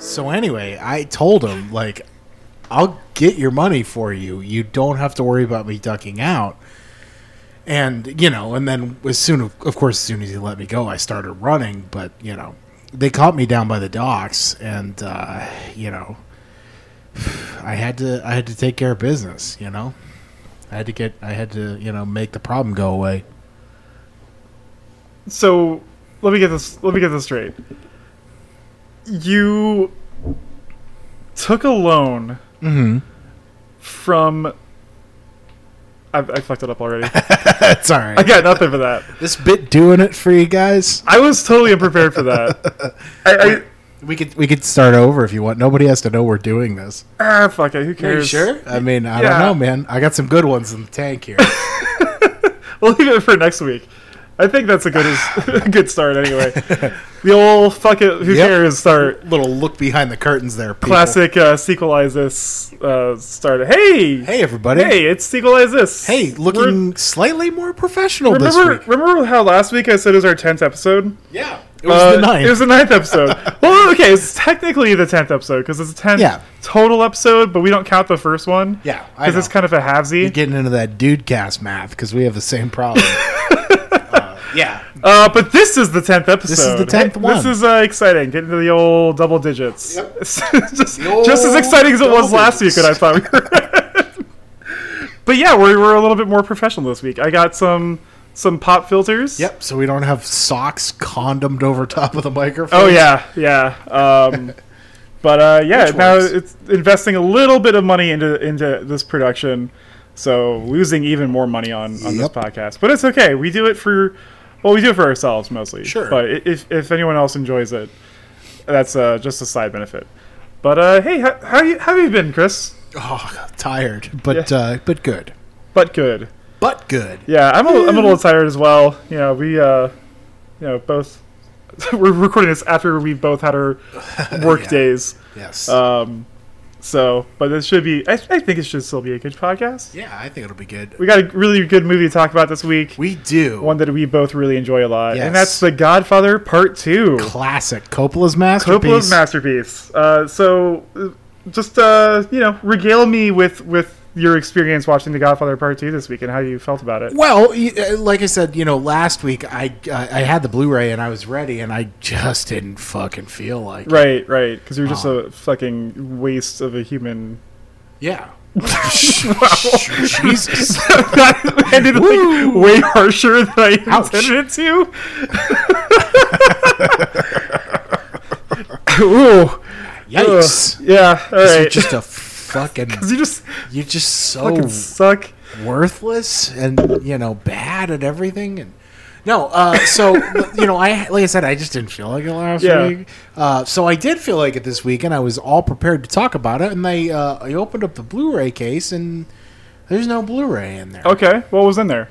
So anyway, I told him like, I'll get your money for you. You don't have to worry about me ducking out. And you know, and then as soon, of course, as soon as he let me go, I started running. But you know, they caught me down by the docks, and uh, you know, I had to, I had to take care of business. You know, I had to get, I had to, you know, make the problem go away. So let me get this. Let me get this straight. You took a loan Mm-hmm. from. I, I fucked it up already. That's all right. I got nothing for that. this bit doing it for you guys. I was totally unprepared for that. I, I We could we could start over if you want. Nobody has to know we're doing this. ah fuck it. Who Are you cares? sure? I mean, I Yeah. don't know, man. I got some good ones in the tank here. We'll leave it for next week. I think that's a good a good start anyway. The old fuck it. Who Yep. cares? Start Little look behind the curtains there, people. classic uh, sequelize this uh, start. Hey, Hey, everybody. hey, it's sequelize this. Hey, looking slightly more professional this Remember, week. remember how last week I said it was our tenth episode? Yeah, it was Uh, the ninth. It was the ninth episode. well, okay, it's technically the tenth episode because it's a tenth Yeah. total episode, but we don't count the first one. yeah, because it's kind of a halvesy. You're getting into that dude cast math because we have the same problem. Yeah, Uh, but this is the tenth episode. This is the 10th one. This is uh, exciting. Getting to the old double digits. Yep. just, old just as exciting as it was double last week when I thought we were. but yeah, we're, we're a little bit more professional this week. I got some some pop filters. yep. So we don't have socks condomed over top of the microphone. Oh yeah, yeah. Um, but uh, yeah, Which now ones? it's investing a little bit of money into into this production, so losing even more money on on this podcast. But it's okay. We do it for well, we do it for ourselves mostly. Sure. But if if anyone else enjoys it, that's uh, just a side benefit. But uh, hey, how, how you how have you been, Chris? Oh, tired, but Yeah. uh, but good, But good. but good. Yeah, I'm a, I'm a little tired as well. You know, we uh, you know, both we're recording this after we've both had our work Yeah. days. Yes. Um, so, but it should be. I, I think it should still be a good podcast. yeah, I think it'll be good. We got a really good movie to talk about this week. We do. One that we both really enjoy a lot, Yes. and that's The Godfather Part Two, classic Coppola's masterpiece. Coppola's masterpiece. Uh, so, uh, just uh, you know, regale me with with your experience watching The Godfather Part Two this week and how you felt about it. Well, uh, like I said, you know, last week I I I had the Blu-ray and I was ready, and I just didn't fucking feel like it. Right, right, because you're just Oh. a fucking waste of a human. Yeah. Jesus. that ended like way harsher than I Ouch. intended it to. Ooh. Yikes. Ugh. Yeah, all right. just a fucking. because you just You're just so fucking suck. worthless and you know bad at everything and. No, uh, so you know, I like I said, I just didn't feel like it last Yeah. week. Uh, so I did feel like it this week, and I was all prepared to talk about it. And I, uh, I opened up the Blu-ray case, and there's no Blu-ray in there. Okay, what was in there?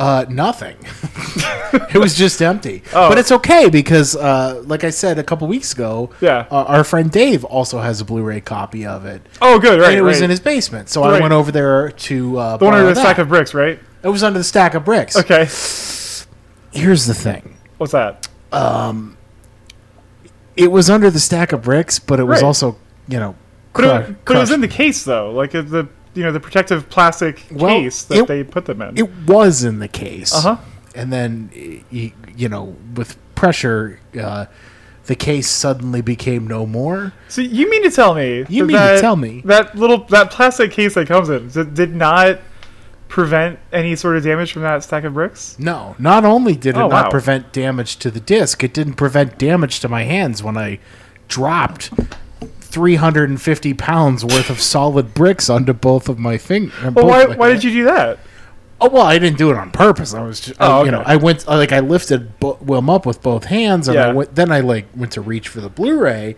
Uh, nothing. it was just empty. Oh. But it's okay because, uh, like I said a couple weeks ago, Yeah. uh, our friend Dave also has a Blu-ray copy of it, Oh, good, right. and it was right. in his basement. So I went over there to uh, the one under the stack of bricks, right? It was under the stack of bricks. Okay, Here's the thing: what's that? Um, it was under the stack of bricks, but it was Right. also, you know, But, cru- it, but it was in the case though, like the you know the protective plastic Well, case that it- they put them in. It was in the case. Uh huh. and then you know with pressure uh, the case suddenly became no more So you mean to tell me? You that mean to tell me. that little that plastic case that comes in did, did not prevent any sort of damage from that stack of bricks? no not only did it Oh, not wow. prevent damage to the disc it didn't prevent damage to my hands when i dropped 350 pounds worth of solid bricks onto both of my fingers uh, Well, why, why did you do that? Oh well, I didn't do it on purpose. I was just, I- Oh, you know. I went uh, like I lifted bo- them up with both hands, and I went, then I like went to reach for the Blu-ray,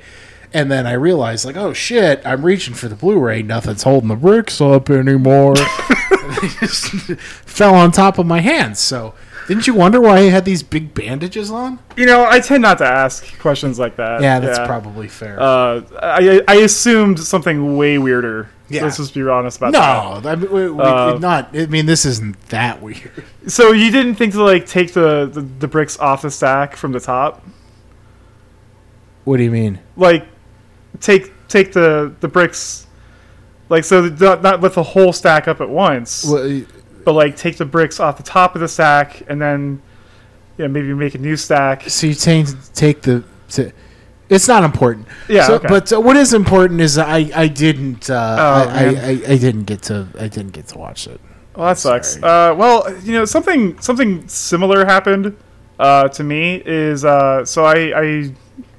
and then I realized like, oh shit, I'm reaching for the Blu-ray. Nothing's holding the bricks up anymore. they just fell on top of my hands. So Didn't you wonder why he had these big bandages on? You know, I tend not to ask questions like that. Yeah, that's probably fair. Uh, I I assumed something way weirder. Yeah. Let's just be honest about that. no, I mean, we, we, Uh, not. I mean, this isn't that weird. So you didn't think to like take the, the the bricks off the stack from the top, What do you mean? like take take the the bricks, like so not not lift the whole stack up at once, Well, but like take the bricks off the top of the stack and then, yeah, maybe make a new stack. so you take take the. To, it's not important. Yeah, So, okay. But uh, what is important is I I didn't uh, Oh, I, I. I I didn't get to I didn't get to watch it. Well, that sucks. Uh, well, you know, something something similar happened uh, to me. Is uh, so I, I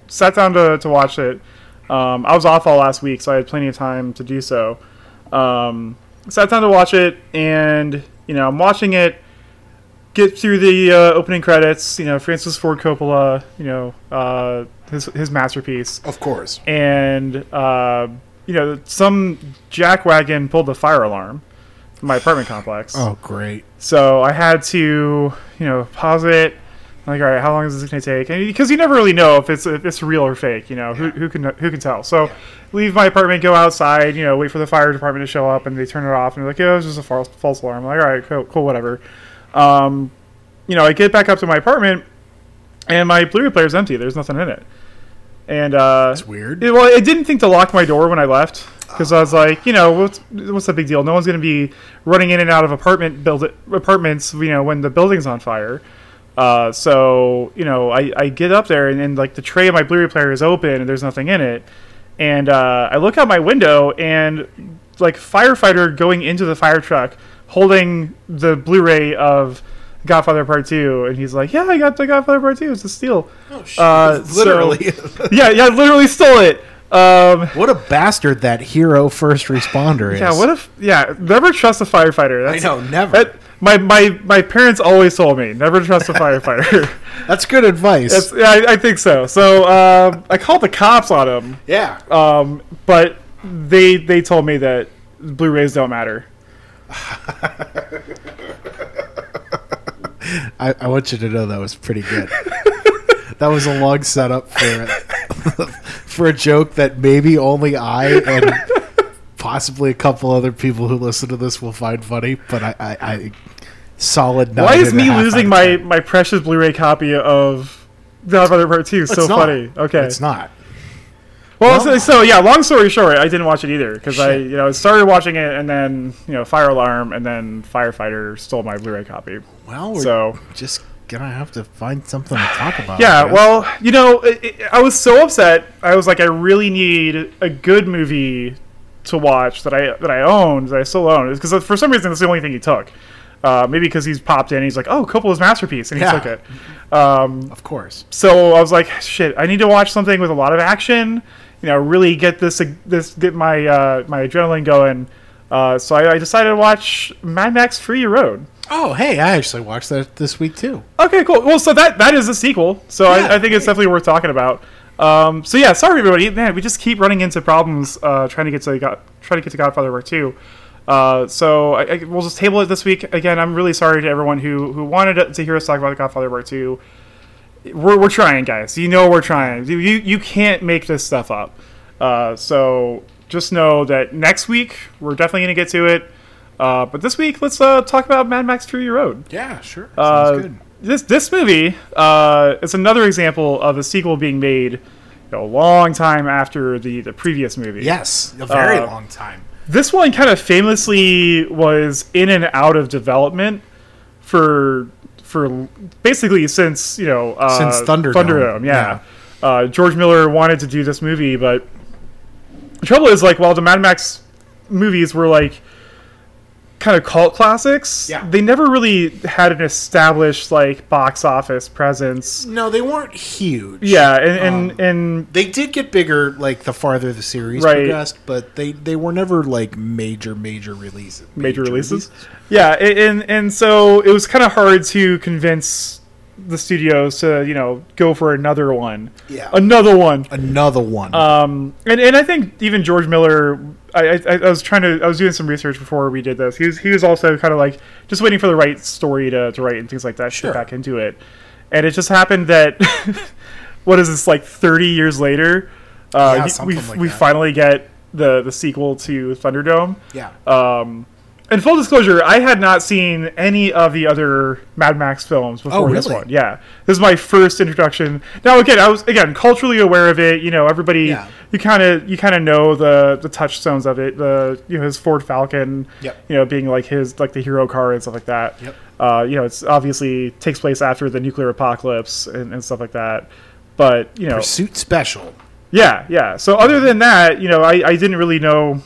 sat down to, to watch it. Um, I was off all last week, so I had plenty of time to do so. Um, sat down to watch it, and you know, I'm watching it. Get through the uh, opening credits. You know, Francis Ford Coppola. You know, uh, his his masterpiece Of course. and uh, you know some jackwagon pulled the fire alarm in my apartment complex. Oh, great. So I had to you know pause it. Like, all right, how long is this going to take? And because you never really know if it's if it's real or fake. You know, who, who can who can tell? So leave my apartment, go outside. You know, wait for the fire department to show up, and they turn it off, and they're like, yeah, it was just a false false alarm. I'm like, all right, cool, cool whatever. Um, you know, I get back up to my apartment, and my Blu-ray player is empty. There's nothing in it. And uh, It's weird. yeah, well, I didn't think to lock my door when I left because I was like, you know, what's what's the big deal? No one's going to be running in and out of apartment build apartments, you know, when the building's on fire. Uh, so you know, I, I get up there and, and like the tray of my Blu-ray player is open and there's nothing in it, and uh, I look out my window and like firefighter going into the fire truck holding the Blu-ray of Godfather Part Two, and he's like, "Yeah, I got the Godfather Part Two. It's a steal." Oh, shit. Uh, so- Literally. yeah, yeah, literally stole it. Um, what a bastard that hero first responder is. yeah, what if? Yeah, never trust a firefighter. I That's, know, never. That, my my my parents always told me never trust a firefighter. That's good advice. That's, yeah, I, I think so. So um, I called the cops on him, yeah. um, but they they told me that Blu-rays don't matter. I, I want you to know that was pretty good. that was a long setup for for a joke that maybe only I and possibly a couple other people who listen to this will find funny. But I, I, I solid. Why is me losing my 10. my precious Blu-ray copy of Godfather Part Two so not. funny? Okay, It's not. Well, so, so yeah. Long story short, I didn't watch it either because I, you know, started watching it and then you know, fire alarm and then firefighter stole my Blu-ray copy. Well, we're So just gonna have to find something to talk about. Yeah, well, you know, it, it, I was so upset. I was like, I really need a good movie to watch that I that I owned that I still own because for some reason that's the only thing he took. Uh, maybe because he's popped in, he's like, "Oh, Coppola's masterpiece," and he Yeah. took it. Um, of course. so I was like, shit, I need to watch something with a lot of action. You know, really get this this get my uh, my adrenaline going. Uh, so I, I decided to watch Mad Max Fury Road. Oh, hey, I actually watched that this week too. Okay, cool. Well, so that that is a sequel. So Yeah, I, I think it's definitely worth talking about. Um, so yeah, sorry everybody. Man, we just keep running into problems uh, trying to get to God, trying to get to Godfather Part Two. Uh, so I, I, we'll just table it this week. Again, I'm really sorry to everyone who who wanted to, to hear us talk about the Godfather Part Two. We're, we're trying, guys. You know we're trying. You you, you can't make this stuff up. Uh, so just know that next week we're definitely gonna get to it. Uh, but this week, let's uh, talk about Mad Max Fury Road. Yeah, sure. Sounds Uh, good. This this movie uh, is another example of a sequel being made you know, a long time after the, the previous movie. Yes, a very uh, long time. This one kind of famously was in and out of development for for basically since you know uh, Since Thunderdome. Thunderdome, yeah. Uh, George Miller wanted to do this movie, but the trouble is like while the Mad Max movies were like kind of cult classics, Yeah. they never really had an established like box office presence. No, they weren't huge. Yeah, and and, Um, and They did get bigger like the farther the series Right. progressed, but they, they were never like major major releases. major releases. Yeah, and and so it was kind of hard to convince the studios to you know go for another one, Yeah. another one. Another one. Um, and, and I think even George Miller, I, I, I was trying to, I was doing some research before we did this. He was, he was also kind of like just waiting for the right story to, to write and things like that to Sure. get back into it. And it just happened that, what is this, like 30 years later, uh, Yeah, we, like we that. finally get the, the sequel to Thunderdome. yeah. Um, and full disclosure, I had not seen any of the other Mad Max films before this Oh, really? one. Yeah, this is my first introduction. Now, again, I was again culturally aware of it. You know, everybody, Yeah. you kind of you kind of know the the touchstones of it. The you know his Ford Falcon, Yep. you know, being like his like the hero car and stuff like that. Yep. Uh, you know, it's obviously takes place after the nuclear apocalypse and, and stuff like that. But you know, Pursuit Special. yeah, yeah. So other than that, you know, I, I didn't really know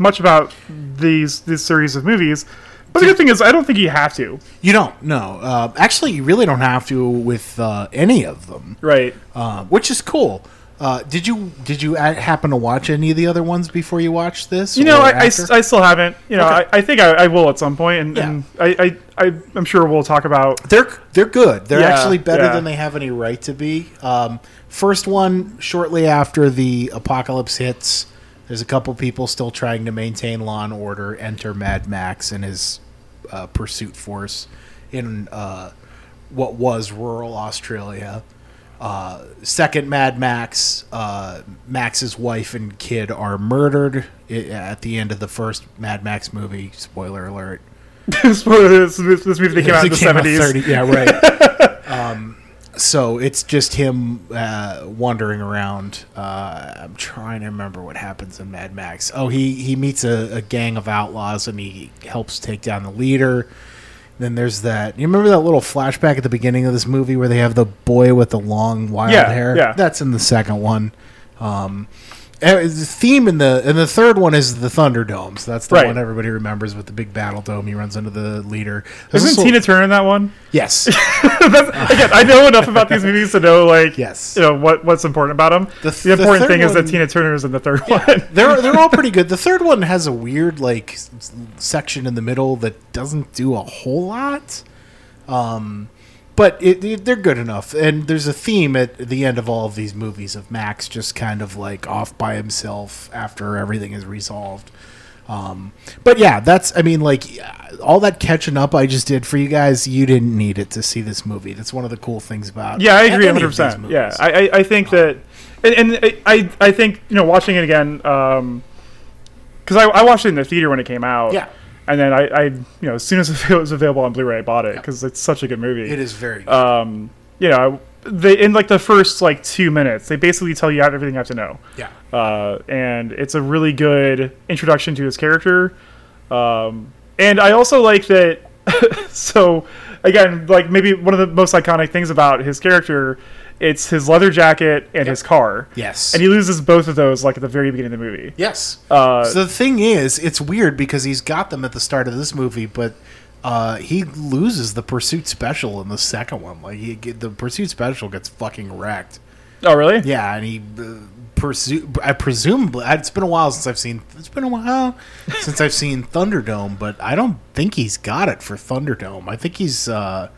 much about these this series of movies. But the good thing is, I don't think you have to. You don't. No. Uh, actually, you really don't have to with uh, any of them, Right. uh, which is cool. Uh, did you did you happen to watch any of the other ones before you watched this? You know, I, I. I still haven't. You know, Okay. I, I think I, I will at some point, and, Yeah. and I, I, I'm sure we'll talk about. They're they're good. They're Yeah, actually better yeah. than they have any right to be. Um, first one, shortly after the apocalypse hits, there's a couple people still trying to maintain law and order. Enter Mad Max and his uh, pursuit force in uh, what was rural Australia. Uh, second, Mad Max, uh, Max's wife and kid are murdered at the end of the first Mad Max movie. Spoiler alert. This, this movie that came out in the It came out 70s. 30 yeah, right. um, so it's just him uh, wandering around. Uh, I'm trying to remember what happens in Mad Max. Oh, he he meets a, a gang of outlaws and he helps take down the leader. Then there's that. You remember that little flashback at the beginning of this movie where they have the boy with the long wild Yeah, hair? yeah. That's in the second one. Um, the theme in the and the third one is the Thunderdomes. That's the Right. one everybody remembers with the big battle dome. He runs into the leader. There's Isn't also- Tina Turner in that one? Yes. That's, again, I know enough about these movies to know, like, Yes. you know what what's important about them. The The, th- the important third thing is that one- Tina Turner is in the third one. they're they're all pretty good. The third one has a weird like s- section in the middle that doesn't do a whole lot. Um, but it, it- they're good enough. And there's a theme at the end of all of these movies of Max just kind of like off by himself after everything is resolved. Um, but yeah, that's I mean like all that catching up I just did for you guys. You didn't need it to see this movie. That's one of the cool things about Yeah, I agree, hundred percent. Yeah, I, I, think that, and, and I, I think you know, watching it again, because I, I watched it in the theater when it came out. Yeah. And then I, I, you know, as soon as it was available on Blu-ray, I bought it because it's such a good movie. it is very good. Um, you know, they in like the first like two minutes, they basically tell you everything you have to know. yeah. uh, and it's a really good introduction to his character. Um, and I also like that. so again, like maybe one of the most iconic things about his character, it's his leather jacket and his car. Yes. And he loses both of those like at the very beginning of the movie. Yes. Uh, so the thing is, it's weird because he's got them at the start of this movie, but uh, he loses the pursuit special in the second one. Like he, the pursuit special gets fucking wrecked. Oh, really? Yeah, and he uh, pursue. I presume it's been a while since I've seen. It's been a while since I've seen Thunderdome, but I don't think he's got it for Thunderdome. I think he's. Uh,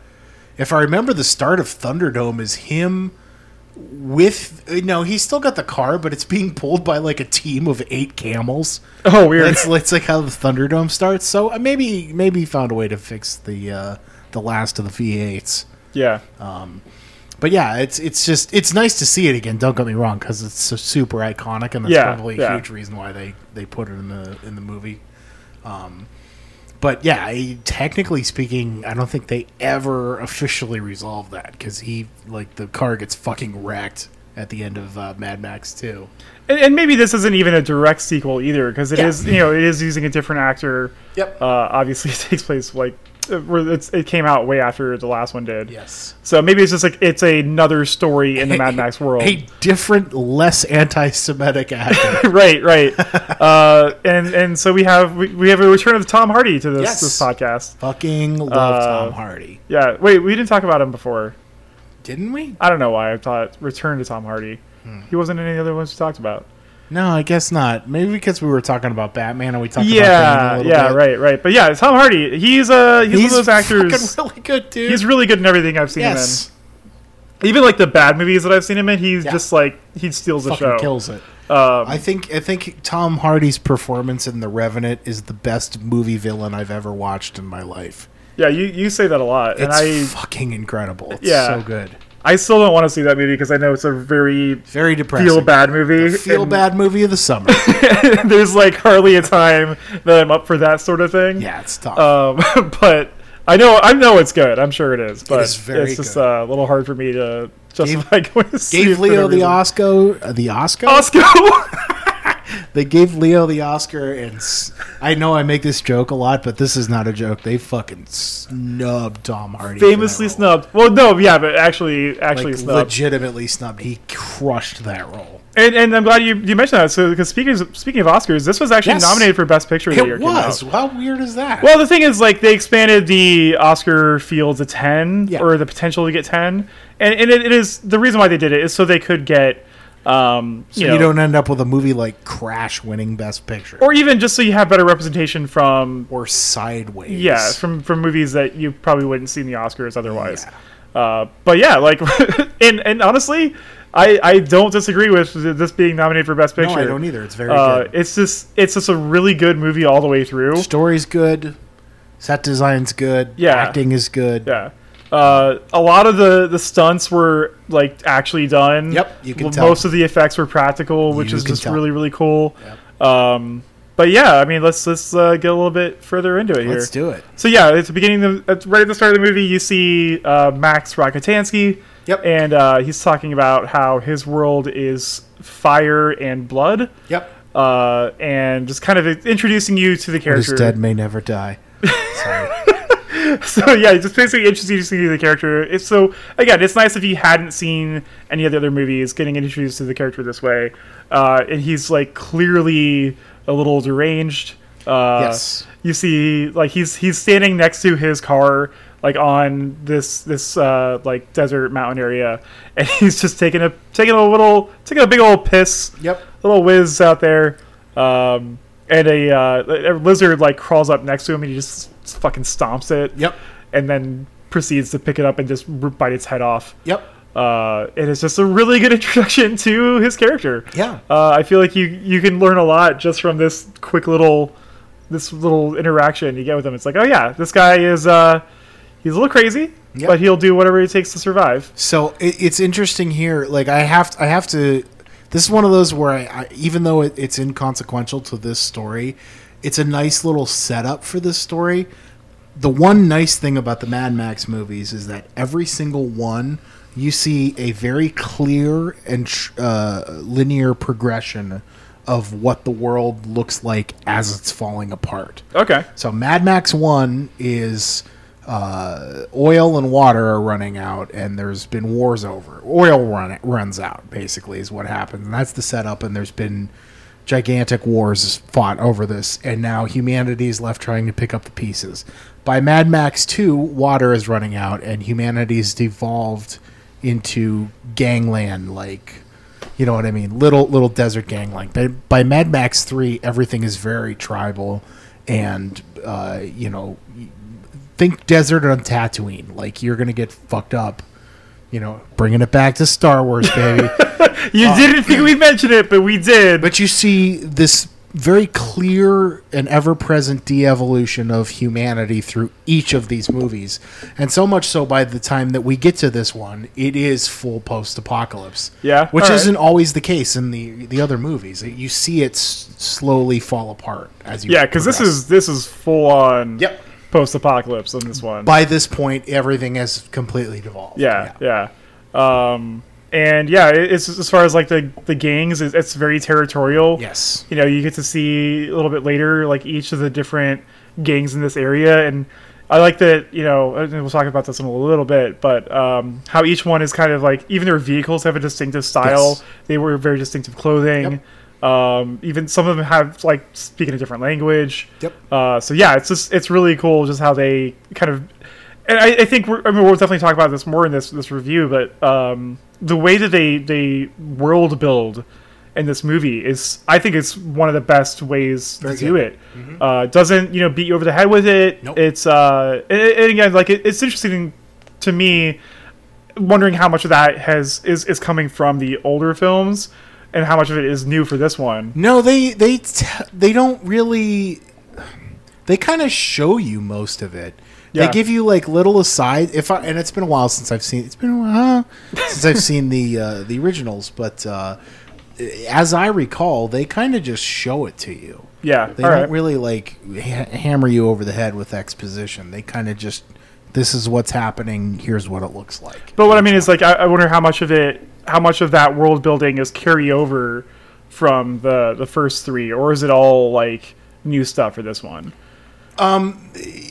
if I remember, the start of Thunderdome is him with. No, he's still got the car, but it's being pulled by like a team of eight camels. Oh, weird. That's, that's like how the Thunderdome starts. So uh, maybe maybe he found a way to fix the uh, the last of the V8s. yeah. But yeah, it's it's just it's nice to see it again. Don't get me wrong, because it's so super iconic, and that's Yeah, probably a yeah. huge reason why they they put it in the in the movie. Um, but yeah, I, technically speaking, I don't think they ever officially resolve that because he like the car gets fucking wrecked at the end of uh, Mad Max Two. And, and maybe this isn't even a direct sequel either, because it Yeah. is, you know, it is using a different actor. Yep. Uh, obviously, it takes place like it came out way after the last one did. Yes. So maybe it's just like it's another story in the Mad Max world. A different, less anti-Semitic actor. right, right. uh, and and so we have we, we have a return of Tom Hardy to this Yes. this podcast. Fucking love Uh, Tom Hardy, Yeah. Wait, we didn't talk about him before. didn't we? I don't know why I thought return to Tom Hardy. Hmm. He wasn't in any other ones we talked about. No, I guess not. Maybe because we were talking about Batman and we talked about Yeah, little yeah, bit. right, right. But yeah, Tom Hardy. He's uh he's, He's one of those actors. really good, dude. He's really good in everything I've seen yes, him in. Even like the bad movies that I've seen him in, he's Yeah. just like he steals the fucking show. kills it. Um, I think I think Tom Hardy's performance in The Revenant is the best movie villain I've ever watched in my life. yeah, you you say that a lot, and It's I fucking incredible. It's Yeah. so good. I still don't want to see that movie because I know it's a very Very depressing. feel bad movie. Feel and bad movie of the summer. There's like hardly a time that I'm up for that sort of thing. yeah, it's tough. Um, but I know I know it's good. I'm sure it is. But is very it's just uh, a little hard for me to justify going to see. gave it Leo the. Oscar. Uh, the Oscar. Oscar. They gave Leo the Oscar, and s- I know I make this joke a lot, but this is not a joke. They fucking snubbed Tom Hardy. for that famously role. snubbed. Well, no, yeah, but actually, actually Like, snubbed. legitimately snubbed. He crushed that role. And, and I'm glad you, you mentioned that. So, because speaking of, speaking of Oscars, this was actually Yes. nominated for Best Picture. that year It came out. was. How weird is that? Well, the thing is, like, they expanded the Oscar field to ten, Yeah. or the potential to get ten, and, and it, it is the reason why they did it is so they could get, um, so you you, don't end up with a movie like Crash winning Best Picture or, even just so you have better representation from, or Sideways. yeah, from from movies that you probably wouldn't see in the Oscars otherwise. Uh, but yeah, like, and and honestly, I I don't disagree with this being nominated for Best no, Picture. I don't either. It's very Uh, good. it's just it's just a really good movie all the way through. Story's good. Set design's good. Yeah. Acting is good. Yeah. Uh, a lot of the, the stunts were like actually done. Yep, you can L- tell. Most of the effects were practical, which You is just tell. really really cool. Yep. Um, but yeah, I mean, let's let's uh, get a little bit further into it here. Let's do it. So yeah, at the beginning, of, at, right at the start of the movie, you see uh, Max Rockatansky, Yep. and uh, he's talking about how his world is fire and blood, Yep. uh, and just kind of introducing you to the character. dead may never die. Sorry. so yeah, just basically introducing you to the character. It's so again, it's nice if you hadn't seen any of the other movies, getting introduced to the character this way. Uh, and he's like clearly a little deranged. Uh, Yes. You see, like he's he's standing next to his car, like on this this uh, like desert mountain area, and he's just taking a taking a little taking a big old piss Yep. A little whiz out there, um, and a, uh, a lizard like crawls up next to him and he just fucking stomps it. Yep. And then proceeds to pick it up and just bite its head off. Yep. Uh, and it's just a really good introduction to his character. Yeah. Uh, I feel like you you can learn a lot just from this quick little this little interaction you get with him. It's like, oh yeah, this guy is uh, he's a little crazy, Yep. but he'll do whatever it takes to survive. So it, it's interesting here. Like I have, to, I have to. This is one of those where I, I even though it, it's inconsequential to this story, it's a nice little setup for this story. The one nice thing about the Mad Max movies is that every single one you see a very clear and uh, linear progression of what the world looks like as it's falling apart. Okay. So Mad Max One is uh, oil and water are running out, and there's been wars over. Oil run runs out, basically, is what happens, and that's the setup. And there's been gigantic wars fought over this, and now humanity is left trying to pick up the pieces. By Mad Max Two, water is running out, and humanity's devolved into gangland like you know what I mean? Little little desert gang like. By, by Mad Max three, everything is very tribal, and uh, you know, think desert on Tatooine. Like you're gonna get fucked up. You know, bringing it back to Star Wars, baby. You uh, didn't think we mentioned it, but we did. but you see this very clear and ever-present de-evolution of humanity through each of these movies, and so much so by the time that we get to this one, it is full post-apocalypse. Yeah, which right. isn't always the case in the the other movies. You see it s- slowly fall apart as you Yeah, because this is this is full on Yep. Post apocalypse in this one. by this point everything has completely devolved. yeah, yeah, Um, and yeah, it's as far as like the the gangs, it's, it's very territorial. Yes. you know, you get to see a little bit later like each of the different gangs in this area, and I like that. You know, and we'll talk about this in a little bit, but um, how each one is kind of like even their vehicles have a distinctive style. Yes. They wear very distinctive clothing. Um, even some of them have like speaking a different language. Yep. Uh, so yeah, it's just it's really cool just how they kind of, and I, I think we're, I mean we'll definitely talk about this more in this this review, but um, the way that they they world build in this movie is I think it's one of the best ways Very to do good. it. Uh, doesn't you know beat you over the head with it. Nope. It's uh and, and again like it, it's interesting to me wondering how much of that has is is coming from the older films and how much of it is new for this one. No, they they t- they don't really. They kind of show you most of it. Yeah. They give you like little aside. If I and it's been a while since I've seen. It's been a while since I've seen the uh, the originals, but uh, as I recall, they kind of just show it to you. Yeah, They don't right. really like ha- hammer you over the head with exposition. They kind of just, this is what's happening. Here's what it looks like. But what I mean is like I, I wonder how much of it, how much of that world building is carryover from the the first three, or is it all like new stuff for this one?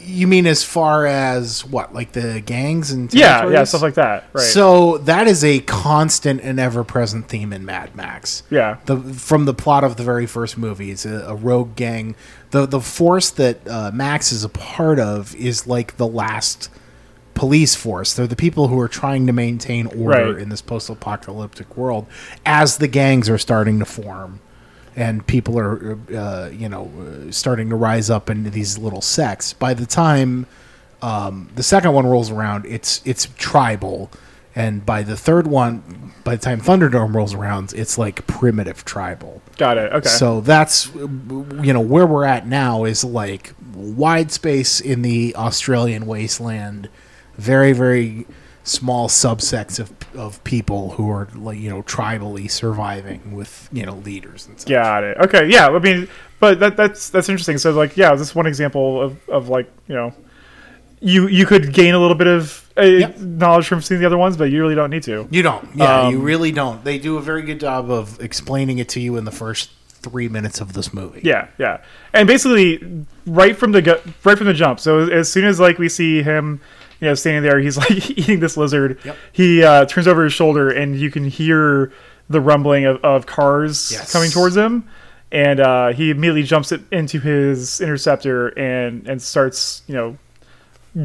You mean as far as what, like the gangs and Yeah, yeah, stuff like that. Right. So that is a constant and ever-present theme in Mad Max. yeah. The from the plot of the very first movie, it's a, a rogue gang. the The force that uh, Max is a part of is like the last police force. They're the people who are trying to maintain order Right. in this post-apocalyptic world as the gangs are starting to form. And people are, uh, you know, starting to rise up into these little sects. By the time um, the second one rolls around, it's it's tribal, and by the third one, by the time Thunderdome rolls around, it's like primitive tribal. Got it. Okay. So that's you know where we're at now is like wide space in the Australian wasteland, very very small subsects of of people who are like you know tribally surviving with you know leaders and stuff. Got it. Okay. Yeah. I mean, but that that's that's interesting. So like, yeah, this is one example of of like you know, you you could gain a little bit of uh, Yep. knowledge from seeing the other ones, but you really don't need to. You don't. Yeah, you Um, really don't. They do a very good job of explaining it to you in the first three minutes of this movie. Yeah, yeah, and basically right from the right from the jump. So as soon as like we see him, you know, standing there, he's like eating this lizard. Yep. He uh, turns over his shoulder, and you can hear the rumbling of, of cars Yes. coming towards him. And uh, he immediately jumps it into his interceptor and and starts, you know,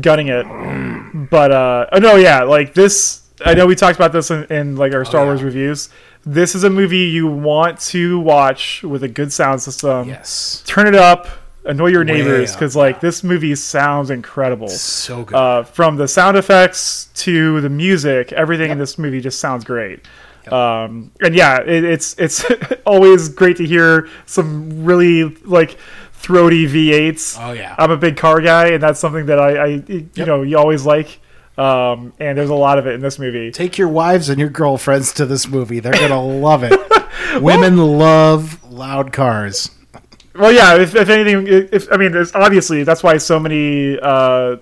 gunning it. But uh, oh no, yeah, like this. I know we talked about this in, in like our Star Oh, yeah. Wars reviews. This is a movie you want to watch with a good sound system Yes. turn it up, annoy your neighbors because like this movie sounds incredible. So good. Uh, from the sound effects to the music, everything in this movie just sounds great. Um, and yeah, it, it's it's always great to hear some really like throaty V8s. Oh, yeah. I'm a big car guy, and that's something that I, I you know you always like. Um, and there's a lot of it in this movie. Take your wives and your girlfriends to this movie. They're gonna love it. Women love loud cars. Well, yeah. If, if anything, if I mean, obviously that's why so many uh,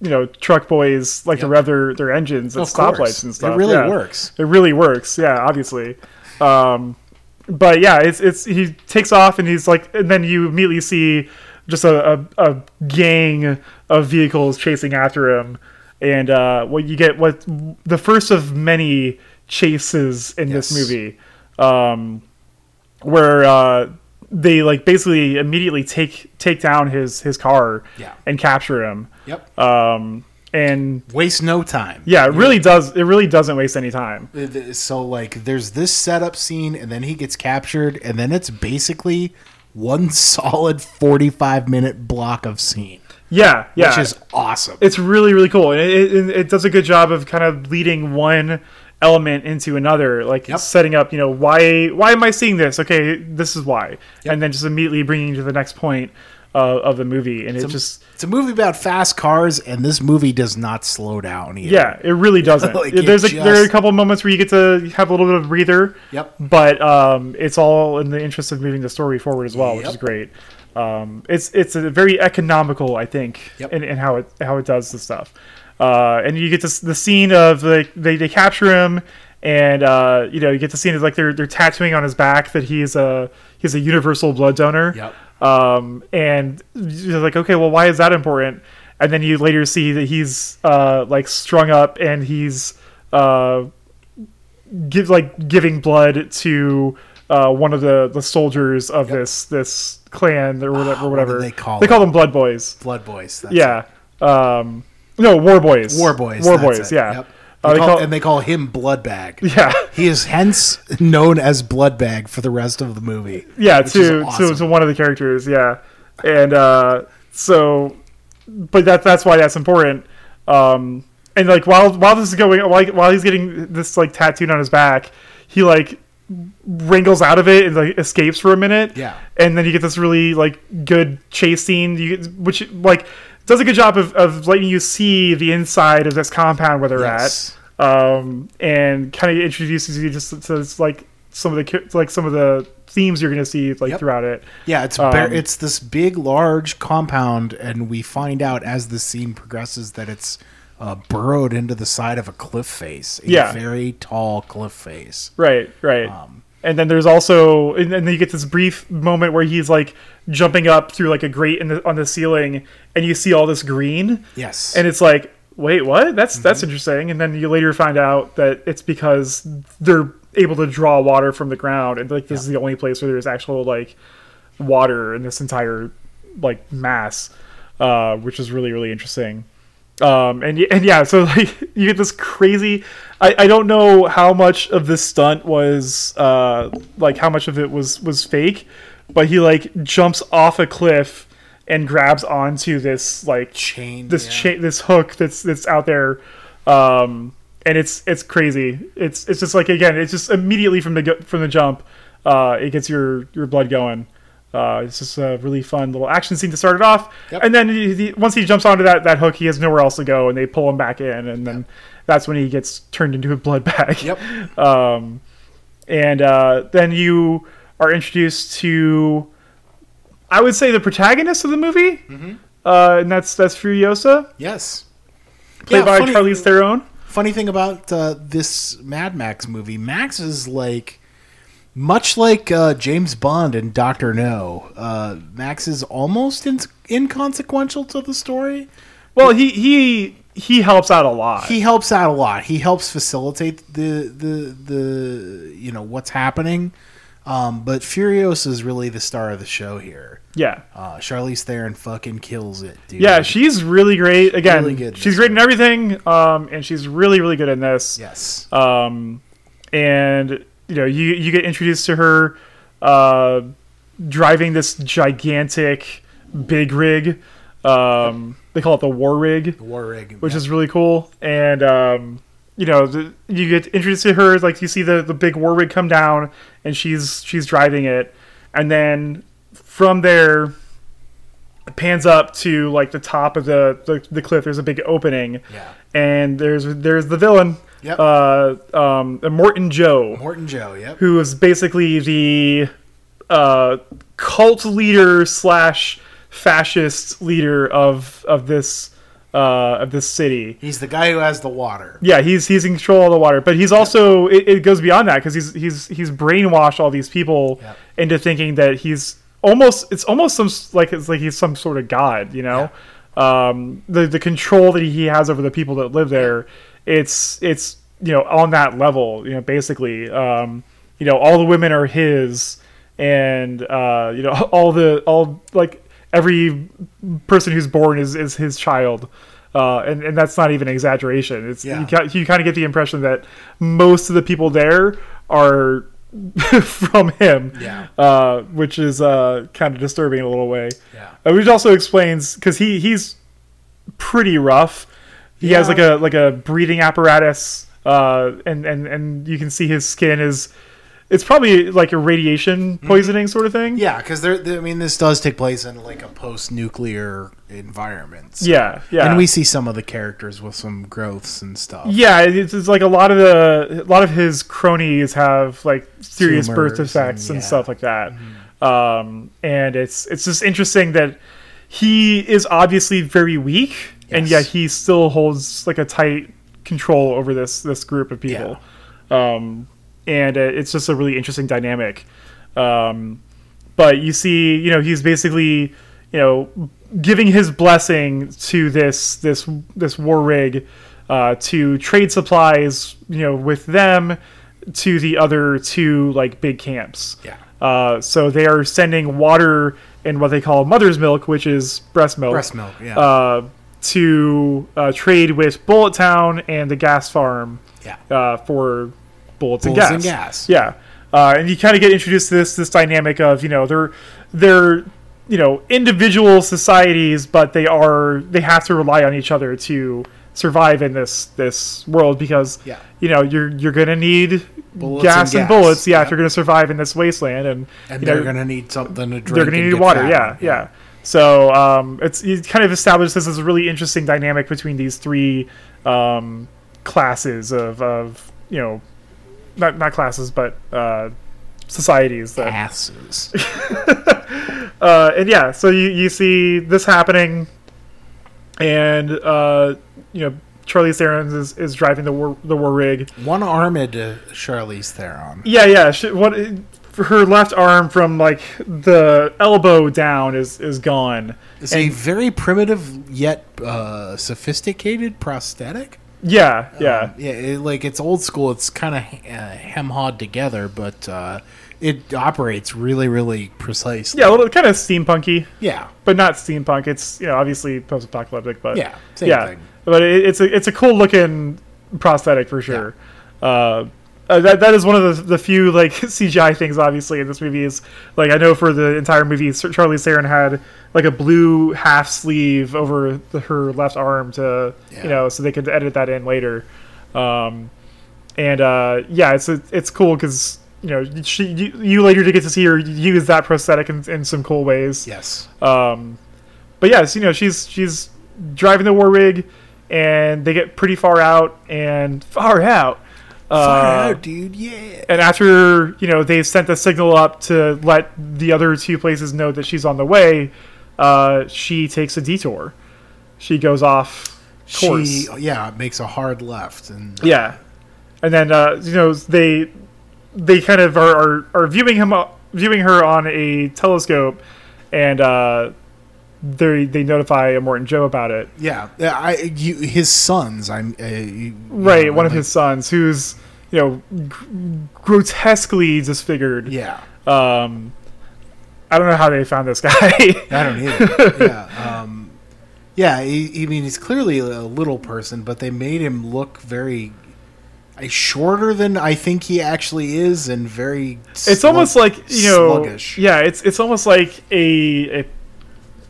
you know truck boys like to Yep. rev their, their engines at stoplights and stuff. It really Yeah. works. It really works. Yeah, obviously. Um, but yeah, it's it's he takes off and he's like, and then you immediately see just a, a, a gang of vehicles chasing after him, and uh, what you get what the first of many chases in this movie, um, where uh, they like basically immediately take take down his his car Yeah. and capture him. Yep. Um, and Waste no time. yeah, it really does. It really doesn't waste any time. So like, there's this setup scene, and then he gets captured, and then it's basically one solid 45 minute block of scene, Yeah, yeah. which is awesome. it's really really cool and it, it, it does a good job of kind of leading one element into another like Yep. setting up you know why why am i seeing this? Okay this is why. And then just immediately bringing you to the next point uh, of the movie. And it just It's a movie about fast cars, and this movie does not slow down either. yeah it really doesn't. Like, there's a, there are a just- couple moments where you get to have a little bit of a breather. Yep. but um, it's all in the interest of moving the story forward as well which is great. Um, it's it's a very economical i think Yep. in, in how it how it does the stuff uh, and you get this the scene of like they, they capture him and uh, you know you get the scene of like they're they're tattooing on his back that he's a he's a universal blood donor Yep. um, and you're like okay well why is that important and then you later see that he's uh, like strung up and he's uh, give like giving blood to uh, one of the, the soldiers of this this clan or whatever. Ah, what they call They call them? them blood boys. Blood Boys. That's Yeah. Um, no, war boys. War Boys, War boys. it. Yeah. Yep. Uh, They they call- and they call him Bloodbag. yeah, He is hence known as Bloodbag for the rest of the movie. yeah, to, awesome. to to one of the characters, yeah, and uh, so, but that that's why that's important. Um, and like while while this is going, while, while he's getting this like tattooed on his back, he like wriggles out of it and like escapes for a minute. Yeah. and then you get this really like good chase scene, you get, which like does a good job of, of letting you see the inside of this compound where they're Yes. at, um, and kind of introduces you just to, like some of the like some of the themes you're going to see like Yep. throughout it. Yeah, it's Um, it's this big, large compound, and we find out as the scene progresses that it's uh, burrowed into the side of a cliff face. A Yeah. very tall cliff face. Right, right. Um, and then there's also, and then you get this brief moment where he's like jumping up through like a grate in the, on the ceiling, and you see all this green, yes, and it's like, wait, what? That's Mm-hmm. that's interesting. And then you later find out that it's because they're able to draw water from the ground, and like this is the only place where there's actual like water in this entire like mass, uh, which is really really interesting. Um, and and yeah, so like you get this crazy. I, I don't know how much of this stunt was uh, like how much of it was was fake, but he like jumps off a cliff and grabs onto this like chain. this yeah. cha- this hook that's that's out there um and it's it's crazy it's it's just like again it's just immediately from the from the jump uh it gets your your blood going uh it's just a really fun little action scene to start it off Yep. and then he, he- once he jumps onto that that hook he has nowhere else to go and they pull him back in and then that's when he gets turned into a blood bag Yep. um, and uh, then you are introduced to, I would say, the protagonist of the movie, Mm-hmm. uh, and that's that's Furiosa, Yes. played Yeah, by funny- Charlize Theron. Funny thing about uh, this Mad Max movie, Max is like much like uh, James Bond and Doctor No. Uh, Max is almost in- inconsequential to the story. Well, he he he helps out a lot. He helps out a lot. He helps facilitate the the the you know what's happening. Um, but Furios is really the star of the show here. yeah, Uh, Charlize Theron fucking kills it, dude. yeah, she's really great. Again, Really good she's great in everything, um, and she's really really good in this. yes, um, and you know you you get introduced to her uh, driving this gigantic big rig. Um, they call it the war rig, the war rig, which yeah. is really cool. And um, you know the, you get introduced to her like you see the the big war rig come down, and she's she's driving it, and then from there it pans up to like the top of the, the, the cliff. There's a big opening, yeah. and there's there's the villain, Yep. uh, um, Morton Joe, Morton Joe. Yep. who is basically the uh, cult leader slash fascist leader of of this uh, of this city. He's the guy who has the water. Yeah, he's he's in control of the water, but he's also it, it goes beyond that because he's he's he's brainwashed all these people Yep. into thinking that he's almost it's almost some like it's like he's some sort of god, you know. Um, the the control that he has over the people that live there, it's it's you know on that level, you know, basically, um, you know, all the women are his, and uh, you know all the all like every person who's born is is his child. Uh, and, and that's not even an exaggeration. It's Yeah. you, you kind of get the impression that most of the people there are from him, Yeah. uh, which is uh, kind of disturbing in a little way. Yeah. Uh, which also explains because he he's pretty rough. He has like a like a breathing apparatus, uh, and and and you can see his skin is. It's probably like a radiation poisoning sort of thing. Mm-hmm. Yeah, because there. I mean, this does take place in like a post-nuclear environment. so- yeah, yeah. And we see some of the characters with some growths and stuff. Yeah, it's, it's like a lot of the a lot of his cronies have like serious birth defects and- and, yeah. stuff like that. Um, and it's it's just interesting that he is obviously very weak, and yet he still holds like a tight control over this this group of people. Um, and it's just a really interesting dynamic. Um, but you see, you know, he's basically, you know, giving his blessing to this this this war rig uh, to trade supplies, you know, with them to the other two like big camps. Yeah. Uh, so they are sending water and what they call mother's milk, which is breast milk. Breast milk. Yeah. Uh, to uh, trade with Bullet Town and the gas farm Yeah. uh, for bullets, and gas. and gas. Yeah, uh, and you kind of get introduced to this this dynamic of you know they're they're you know individual societies, but they are they have to rely on each other to survive in this this world because Yeah. you know you're you're gonna need Bullets gas and and, gas. bullets yeah if you're gonna survive in this wasteland and And you they're gonna need something to drink. they're going to and need water. fat. Yeah, yeah. So um, it's it kind of established this as a really interesting dynamic between these three um, classes of, of you know not not classes but uh, societies. That, Asses. uh, and yeah, so you, you see this happening, and uh, you know Charlize Theron is, is driving the war the war rig. One armed Charlize Theron. Yeah, yeah. She, what her left arm from like the elbow down is is gone. It's a very primitive yet uh, sophisticated prosthetic. Yeah, yeah. Um, yeah. It, like it's old school. It's kind of uh, hem hawed together, but uh, it operates really, really precisely. Yeah, a little kind of steampunky, Yeah. but not steampunk. It's you know obviously post-apocalyptic, but Yeah. Same yeah. thing. But it, it's a it's a cool looking prosthetic for sure. Uh, uh, that that is one of the, the few like CGI things obviously in this movie is like I know for the entire movie Charlize Theron had like a blue half sleeve over the, her left arm to Yeah. you know so they could edit that in later. Um, and uh, yeah, it's it's cool because you know she you, you later to get to see her use that prosthetic in, in some cool ways. Yes. Um, but yes, you know she's she's driving the war rig, and they get pretty far out and far out. Uh, Far out, dude. Yeah. and after you know they've sent the signal up to let the other two places know that she's on the way, uh, she takes a detour. She goes off course. She yeah makes a hard left and Yeah, and then uh, you know they they kind of are, are, are viewing him uh, viewing her on a telescope, and uh, they they notify Immortan Joe about it. yeah. I you, his sons. I'm uh, you- Right, you know, one of like- his sons, who's you know g- grotesquely disfigured. Yeah. Um, I don't know how they found this guy. I don't either. yeah. Um, yeah. He, I mean, he's clearly a little person, but they made him look very. uh, Shorter than I think he actually is, and very. it's almost like you know, sluggish. yeah, it's it's almost like a a,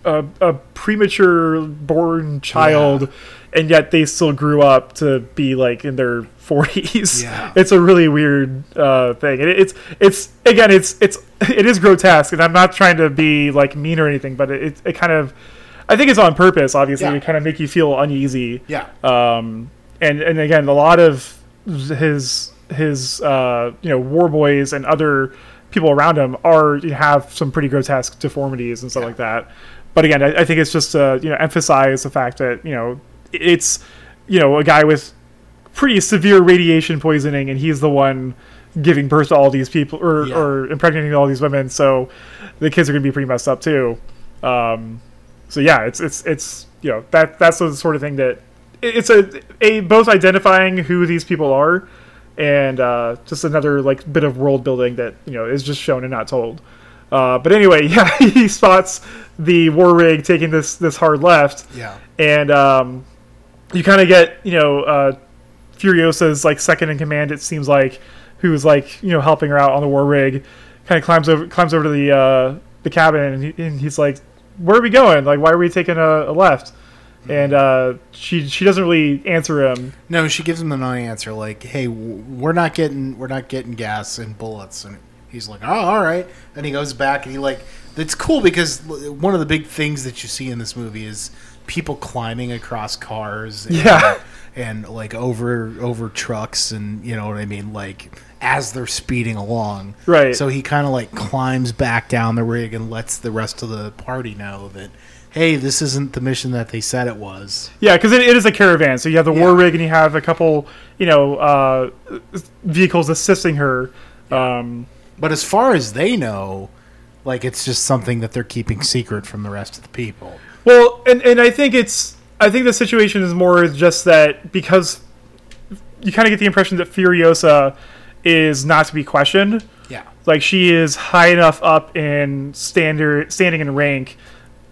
a, a premature born child, and yet they still grew up to be like in their forties. Yeah. it's a really weird uh, thing, and it, it's it's again, it's it's it is grotesque, and I'm not trying to be like mean or anything, but it it, it kind of, I think it's on purpose, obviously, Yeah. to kind of make you feel uneasy. Yeah. um, and and again, a lot of his his uh, you know war boys and other people around him are have some pretty grotesque deformities and stuff Yeah. like that. But again, I, I think it's just to you know emphasize the fact that you know it's you know a guy with pretty severe radiation poisoning, and he's the one giving birth to all these people or, Yeah. or impregnating all these women. So the kids are going to be pretty messed up too. Um, so yeah, it's it's it's you know that that's the sort of thing that it's a a both identifying who these people are and uh, just another like bit of world building that you know is just shown and not told. Uh, but anyway, yeah, he spots the war rig taking this this hard left, Yeah. and um, you kind of get you know uh, Furiosa's like second in command. It seems like who's like you know helping her out on the war rig, kind of climbs over climbs over to the uh, the cabin and, he, and he's like, "Where are we going? Like, why are we taking a, a left?" And uh, she she doesn't really answer him. No, she gives him a non-answer. Like, "Hey, we're not getting we're not getting gas and bullets." And he's like, "Oh, all right." And he goes back and he like it's cool because one of the big things that you see in this movie is people climbing across cars. And, Yeah. And like over over trucks and you know what I mean, like as they're speeding along. Right. So he kind of like climbs back down the rig and lets the rest of the party know that. Hey, this isn't the mission that they said it was. Yeah, because it, it is a caravan. So you have the war rig and you have a couple you know uh, vehicles assisting her. Um, But as far as they know, like it's just something that they're keeping secret from the rest of the people. Well, and and I think it's I think the situation is more just that because you kind of get the impression that Furiosa is not to be questioned. Yeah. Like she is high enough up in standard standing in rank,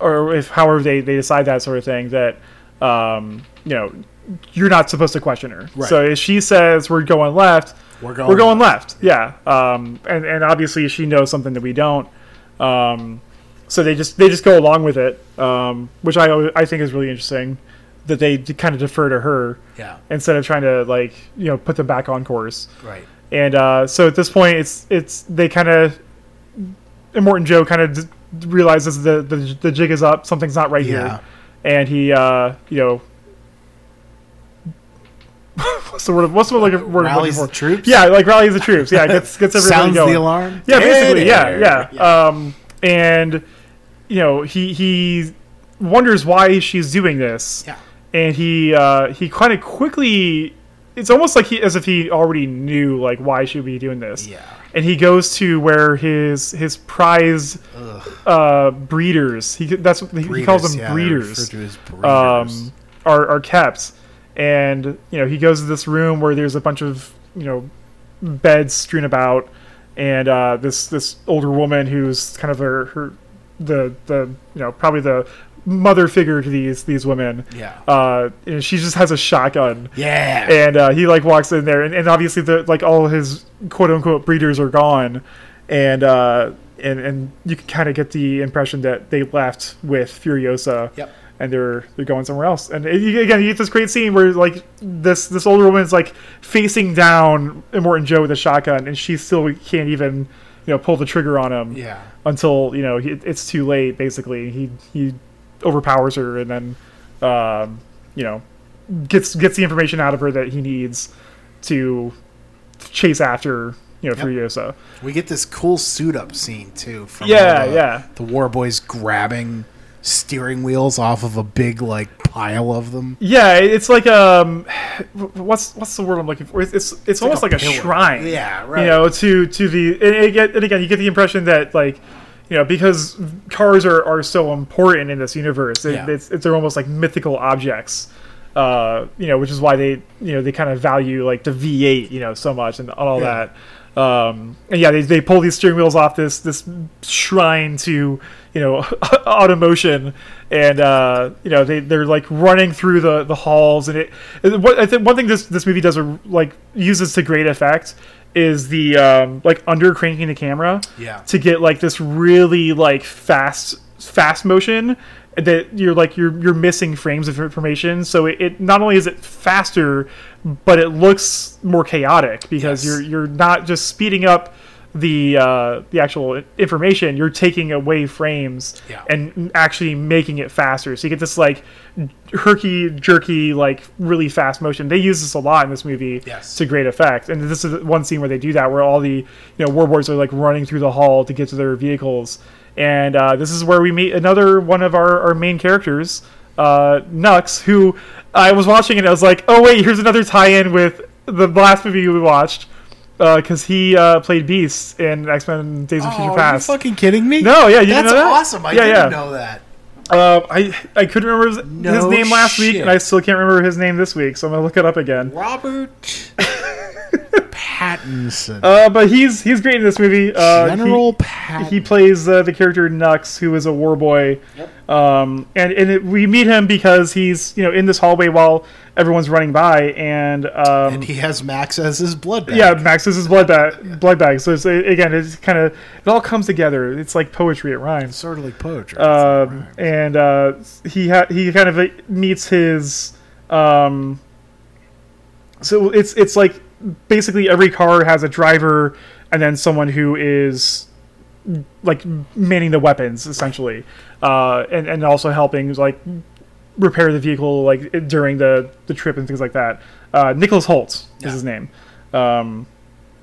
or if however they, they decide that sort of thing that um, you know, you're not supposed to question her. Right. So if she says we're going left, We're going we're going left. Yeah. Um, and and obviously she knows something that we don't. Um, so they just they just go along with it, um, which I I think is really interesting that they kind of defer to her Yeah. instead of trying to like you know put them back on course. Right. And uh, so at this point, it's it's they kind of Immortan Joe kind of d- realizes the, the the jig is up, something's not right Yeah. here, and he uh, you know. what's the word? What's the word, word I'm Rallies the for? troops. Yeah, like rallies the troops. Yeah, gets gets everybody Sounds going. the alarm. Yeah, basically. Yeah, There. yeah. Um, and you know, he he wonders why she's doing this, Yeah. and he uh, he kind of quickly. It's almost like he as if he already knew like why she would be doing this. Yeah. And he goes to where his his prize uh, breeders. He that's what he calls them yeah, breeders as breeders. um, are, are kept. And you know, he goes to this room where there's a bunch of you know beds strewn about, and uh, this this older woman who's kind of her, her the the you know probably the mother figure to these these women. yeah. Uh, and she just has a shotgun, yeah. and uh, he like walks in there, and, and obviously the like all his quote unquote breeders are gone, and uh, and and you can kind of get the impression that they left with Furiosa Yep. And they're they're going somewhere else. And it, again, you get this great scene where like this this older woman is like facing down Immortan Joe with a shotgun, and she still can't even you know pull the trigger on him Yeah. until you know he, it's too late. Basically, he he overpowers her and then um, you know gets gets the information out of her that he needs to chase after you know Yep. Furiosa. We get this cool suit up scene too. From Yeah, the, yeah. The war boys grabbing steering wheels off of a big like pile of them. Yeah, it's like um, what's what's the word I'm looking for? It's it's, it's, almost like a, pillar. shrine. Yeah, right. You know, to to the and, again, and again, you get the impression that like. You know, because cars are, are so important in this universe, it, Yeah. it's, it's they're almost like mythical objects. Uh, you know, which is why they you know they kind of value like the V8 you know so much and all Yeah. that. Um, and yeah, they, they pull these steering wheels off this this shrine to you know automotion, and uh, you know they they're like running through the, the halls, and it, it what I think one thing this this movie does a, like uses to great effect is the um, like under cranking the camera Yeah. to get like this really like fast fast motion that you're like you're you're missing frames of information so it, it not only is it faster but it looks more chaotic because Yes. you're you're not just speeding up the uh, the actual information you're taking away frames Yeah. and actually making it faster. So you get this like herky jerky like really fast motion. They use this a lot in this movie Yes. to great effect. And this is one scene where they do that where all the you know war boys are like running through the hall to get to their vehicles. And uh, this is where we meet another one of our, our main characters uh, Nux who I was watching and I was like oh wait here's another tie-in with the last movie we watched because he uh, played Beast in X-Men Days of Oh, Future Past. are you fucking kidding me? no yeah you That's know that? awesome. I yeah, didn't yeah. know that. Uh, I I couldn't remember his, No his name last week, and I still can't remember his name this week, so I'm gonna look it up again. Robert Pattinson. Uh, but he's he's great in this movie. Uh, he- General Pattinson. he plays uh, the character Nux, who is a war boy. yep. Um, and and it, we meet him because he's you know in this hallway while everyone's running by, and um, and he has Max as his blood bag. yeah, Max is his blood bag. Blood bag. So it's, again, it's kind of it all comes together. It's like poetry. It rhymes. sort of like poetry. Um, and uh, he ha- he kind of meets his um, so it's it's like basically every car has a driver and then someone who is like manning the weapons essentially uh, and and also helping like repair the vehicle like during the the trip and things like that uh, Nicholas Hoult Yeah. is his name um,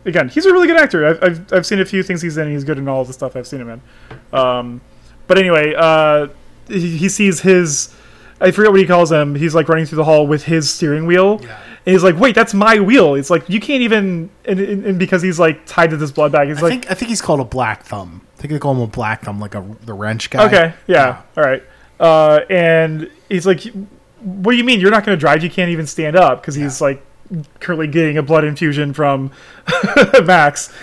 again he's a really good actor I've, I've, I've seen a few things he's in he's good in all the stuff I've seen him in um, but anyway, uh, he, he sees his. I forget what he calls him. He's like running through the hall with his steering wheel. Yeah. And he's like, "Wait, that's my wheel." It's like you can't even, and, and, and because he's like tied to this blood bag, he's I like, think I think he's called a black thumb. I think they call him a black thumb, like a the wrench guy. "Okay, yeah, all right." Uh, and he's like, "What do you mean you're not going to drive? You can't even stand up?" Because he's like currently getting a blood infusion from Max.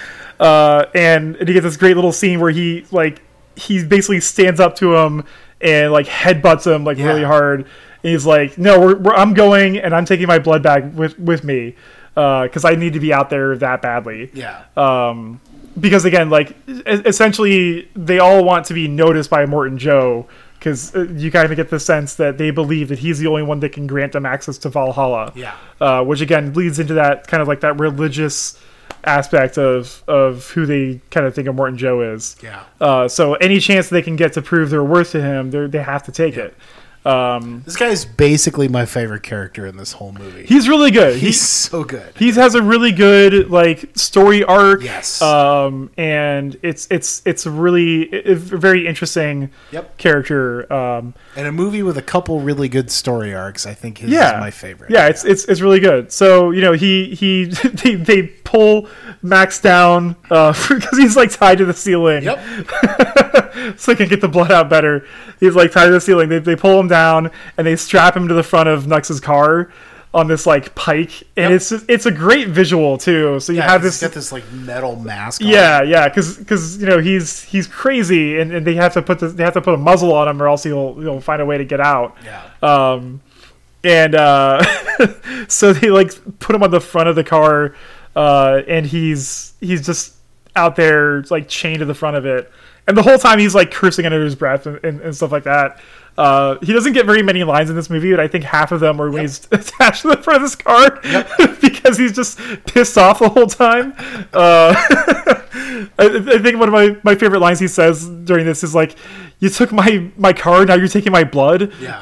Uh, and, and he gets this great little scene where he like he basically stands up to him and like headbutts him like Yeah. really hard And he's like, "No, we're, we're, I'm going, and I'm taking my blood bag with with me because I need to be out there that badly." Yeah. um, because again, like essentially, they all want to be noticed by Immortan Joe because you kind of get the sense that they believe that he's the only one that can grant them access to Valhalla. Yeah. uh, which again leads into that kind of like that religious aspect of of who they kind of think of Immortan Joe is. Yeah. Uh, so any chance they can get to prove their worth to him, they they have to take it. Um, This guy is basically my favorite character in this whole movie. he's really good. He's He's so good. he has a really good like story arc. Yes. Um, and it's it's it's really a very interesting Yep. character. Um, And a movie with a couple really good story arcs, I think yeah, is my favorite. Yeah, it's it's it's really good. So you know he he they, they pull Max down uh, because he's like tied to the ceiling. Yep. so he can get the blood out better. He's like tied to the ceiling. They, they pull him down and they strap him to the front of Nux's car on this like pike, and Yep. it's just, it's a great visual too. So you Yeah, have this. got this like metal mask. on. Yeah, yeah, because you know he's he's crazy, and, and they have to put the, they have to put a muzzle on him, or else he'll he'll find a way to get out. Yeah. Um, and uh, so they like put him on the front of the car, uh, and he's he's just out there like chained to the front of it, and the whole time he's like cursing under his breath and, and, and stuff like that. Uh, he doesn't get very many lines in this movie, but I think half of them are when he's attached to the front of his car because he's just pissed off the whole time. Uh, I, I think one of my, my favorite lines he says during this is like, "You took my my car, now you're taking my blood." Yeah.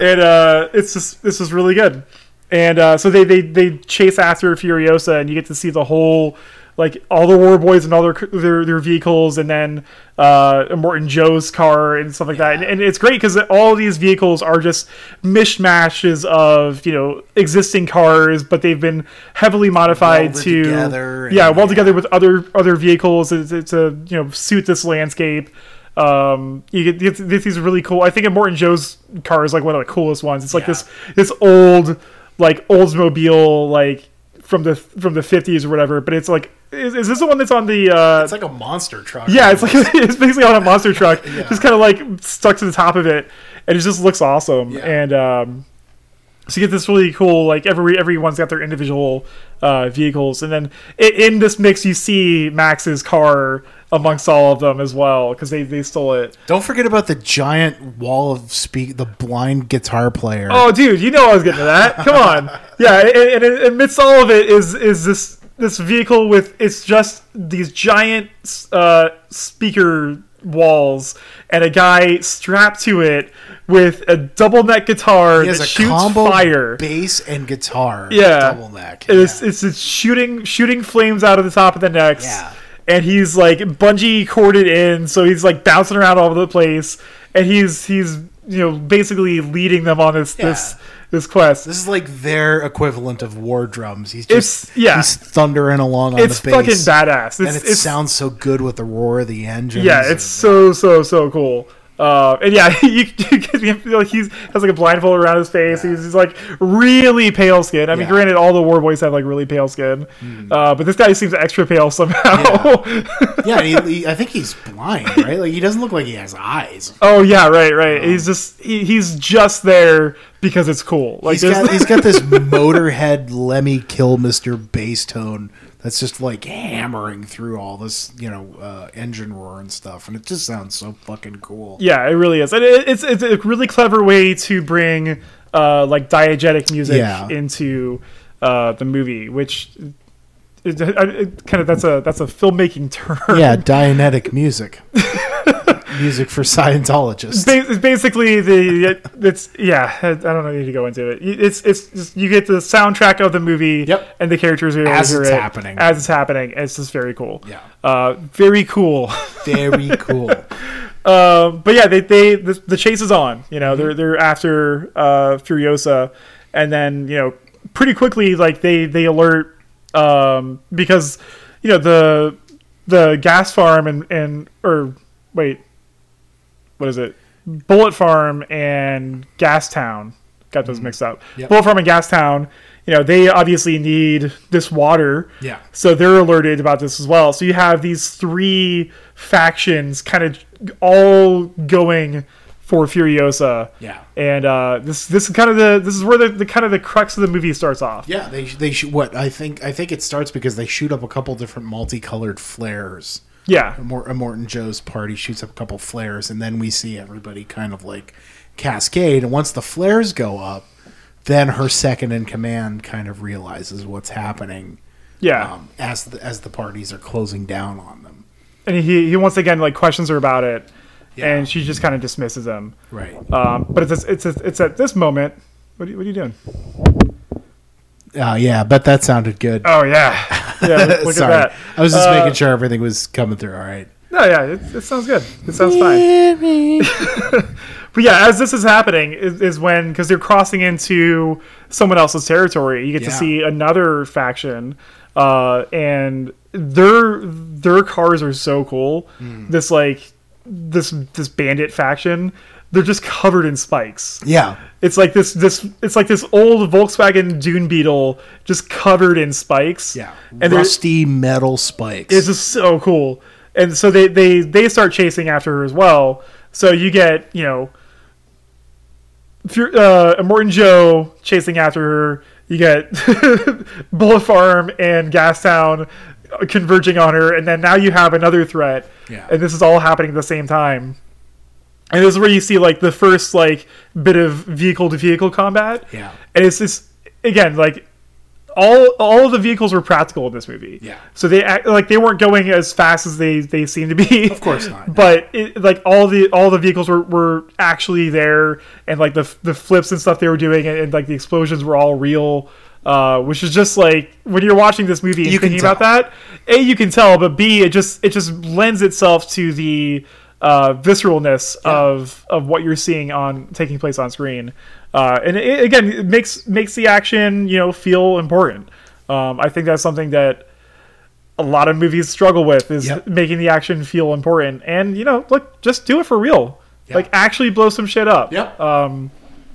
and uh, it's just this is really good. And uh, so they, they they chase after Furiosa, and you get to see the whole like all the war boys and all their their, their vehicles, and then uh, Immortan Joe's car and stuff like that. And, and it's great because all these vehicles are just mishmashes of you know existing cars, but they've been heavily modified Welded to together yeah, well together with other other vehicles to, to, to you know suit this landscape. Um, you get, these really cool. I think in Immortan Joe's car is like one of the coolest ones. It's like Yeah. this this old like Oldsmobile like from the from the fifties or whatever. But it's like is, is this the one that's on the? Uh, It's like a monster truck. yeah, it's like it's basically on a monster truck, just kind of like stuck to the top of it, and it just looks awesome. Yeah. And um, so you get this really cool like every everyone's got their individual uh, vehicles, and then in this mix you see Max's car amongst all of them as well because they they stole it. Don't forget about the giant wall of speak. The blind guitar player. Oh, dude, you know I was getting to that. Come on, yeah. And, and amidst all of it is is this this vehicle with it's just these giant uh, speaker walls and a guy strapped to it with a double neck guitar he has that a shoots combo fire. bass and guitar. Yeah. double neck. It's, Yeah. it's it's shooting shooting flames out of the top of the necks. Yeah. And he's like bungee corded in, so he's like bouncing around all over the place, and he's he's you know basically leading them on this this Yeah. this quest. This is like their equivalent of war drums. He's just It's- yeah. he's thundering along on it's the fucking badass. It's, and it it's sounds so good with the roar of the engine. yeah, it's so so so cool. Uh, and yeah, you, you feel he's has like a blindfold around his face. He's, he's like really pale skin. I mean, Yeah. granted, all the war boys have like really pale skin, uh, but this guy seems extra pale somehow. yeah. and he, he- I think he's blind, right? Like he doesn't look like he has eyes. oh yeah, right, right. he's just he, he's just there because it's cool. Like He's got he's got this Motorhead Lemmy Kilmister bass tone that's just like hammering through all this, you know, uh, engine roar and stuff, and it just sounds so fucking cool. Yeah, it really is, and it, it's it's a really clever way to bring uh, like diegetic music Yeah. into uh, the movie, which it, it, kind of that's a that's a filmmaking term. Yeah, Dianetic music, music for Scientologists. Ba- basically the it's yeah I don't need to go into it. It's it's just, you get the soundtrack of the movie Yep. and the characters are As it's it happening. as it's happening. It's just very cool. Yeah. uh, very cool. Very cool. Um, but yeah, they, they the, the chase is on. You know, they're they're after uh, Furiosa, and then you know pretty quickly like they they alert um, because you know the the gas farm and and or wait, what is it? Bullet Farm and Gas Town got those mixed up. Yep. Bullet Farm and Gas Town. You know, they obviously need this water. Yeah. So they're alerted about this as well. So you have these three factions kind of all going for Furiosa. Yeah. And uh, this this is kind of the this is where the, the kind of the crux of the movie starts off. Yeah, they they shoot what I think I think it starts because they shoot up a couple different multicolored flares. Yeah. Immortan Joe's party shoots up a couple flares, and then we see everybody kind of like cascade. And once the flares go up, then her second in command kind of realizes what's happening Yeah. um, as the, as the parties are closing down on them. and he he once again like questions her about it, Yeah. and she just kind of dismisses him. Right. Um, but it's it's it's at this moment. What are, you- what are you doing? Uh, yeah, but that sounded good. Oh yeah, yeah. Look, Sorry, at that. I was just Uh, making sure everything was coming through. All right. No, yeah, it, it sounds good. It sounds fine. But yeah, as this is happening, is, is when because they're crossing into someone else's territory, you get to see another faction, uh, and their their cars are so cool. Hmm. This like this this bandit faction, they're just covered in spikes. Yeah. It's like this this it's like this old Volkswagen Dune Beetle just covered in spikes. Yeah. and Rusty metal spikes. it's just so cool. And so they, they, they start chasing after her as well. So you get, you know, uh, Immortan Joe chasing after her. You get Bullet Farm and Gastown converging on her. And then now you have another threat. Yeah. And this is all happening at the same time. And this is where you see like the first like bit of vehicle to vehicle combat. Yeah. And it's this again like all all of the vehicles were practical in this movie. Yeah. So they act like they weren't going as fast as they they seem to be. Of course not. But it, like all the all the vehicles were, were actually there, and like the the flips and stuff they were doing, and, and like the explosions were all real. Uh, which is just like when you're watching this movie and You thinking about that, a you can tell, but b it just it just lends itself to the uh, visceralness of of what you're seeing on taking place on screen. Uh, and it, again, it makes makes the action you know feel important. Um, I think that's something that a lot of movies struggle with is Yep. making the action feel important. And you know, look, just do it for real. Yeah. Like actually blow some shit up. Yep. Um,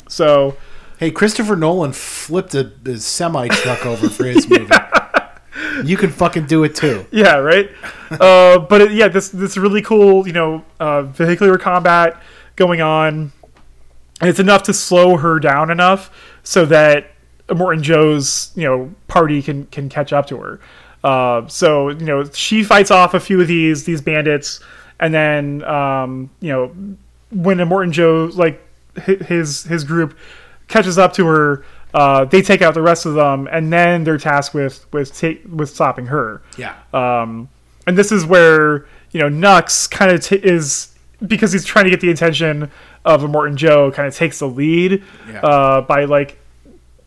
so Hey, Christopher Nolan flipped a, a semi truck over for his movie. You can fucking do it too. yeah, right. uh, but it, yeah, this this really cool, you know, uh, vehicular combat going on, and it's enough to slow her down enough so that Immortan Joe's you know party can can catch up to her. Uh, so you know she fights off a few of these these bandits, and then um, you know when Immortan Joe like his his group catches up to her. Uh, they take out the rest of them, and then they're tasked with with ta- with stopping her. Yeah. Um, and this is where you know Nux kind of t- is because he's trying to get the attention of Immortan Joe. Kind of takes the lead Yeah. uh, by like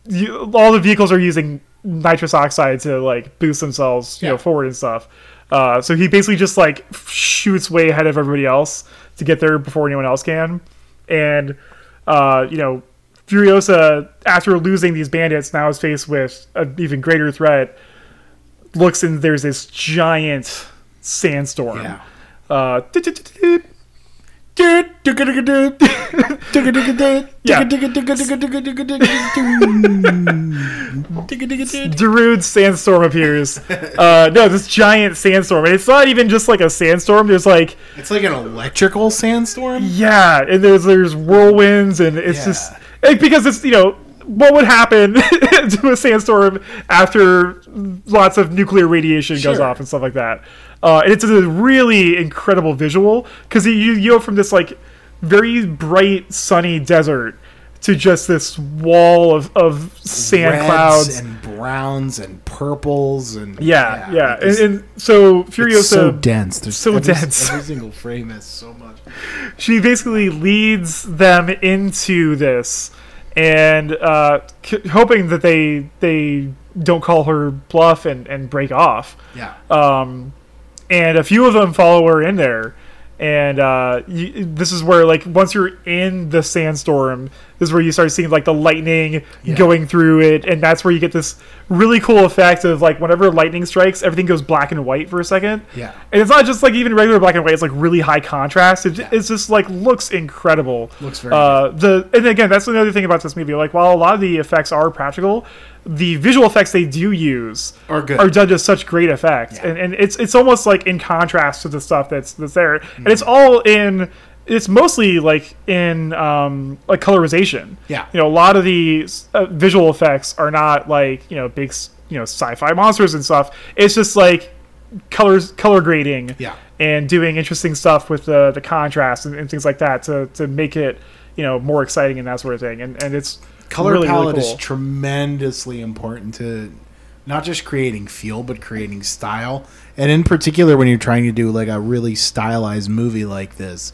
you, all the vehicles are using nitrous oxide to like boost themselves, you know, forward and stuff. Uh, so he basically just like shoots way ahead of everybody else to get there before anyone else can. And uh, you know, Furiosa, after losing these bandits, now is faced with an even greater threat. Looks and there's this giant sandstorm. Yeah. Uh. Darude sandstorm appears. Uh, no, this giant sandstorm, and it's not even just like a sandstorm. There's like, It's like an electrical sandstorm. yeah, and there's there's whirlwinds, and it's Yeah. just like, because it's you know what would happen to a sandstorm after lots of nuclear radiation goes off and stuff like that. Uh, and it's a really incredible visual because you you go from this like very bright sunny desert to just this wall of, of sand Reds clouds and browns and purples and Yeah, yeah, And, and so Furiosa, it's so dense. There's so every, dense. Every single frame has so much. she basically leads them into this, and uh, c- hoping that they they don't call her bluff and, and break off. Yeah. Um, and a few of them follow her in there. And uh, you, this is where, like, once you're in the sandstorm, this is where you start seeing like the lightning Yeah. going through it, and that's where you get this really cool effect of like whenever lightning strikes, everything goes black and white for a second. Yeah. And it's not just like even regular black and white; it's like really high contrast. It, It's just like looks incredible. Looks very Uh, the and again, that's another thing about this movie. Like while a lot of the effects are practical, the visual effects they do use Are good. are done to such great effect, Yeah. and and it's it's almost like in contrast to the stuff that's that's there, and Mm-hmm. it's all in it's mostly like in um, like colorization. Yeah. you know, a lot of the uh, visual effects are not like you know big you know sci-fi monsters and stuff. It's just like colors, color grading, Yeah. and doing interesting stuff with the the contrast and, and things like that to to make it you know more exciting and that sort of thing. And and it's color really, palette really cool. is tremendously important to not just creating feel but creating style and in particular when you're trying to do like a really stylized movie like this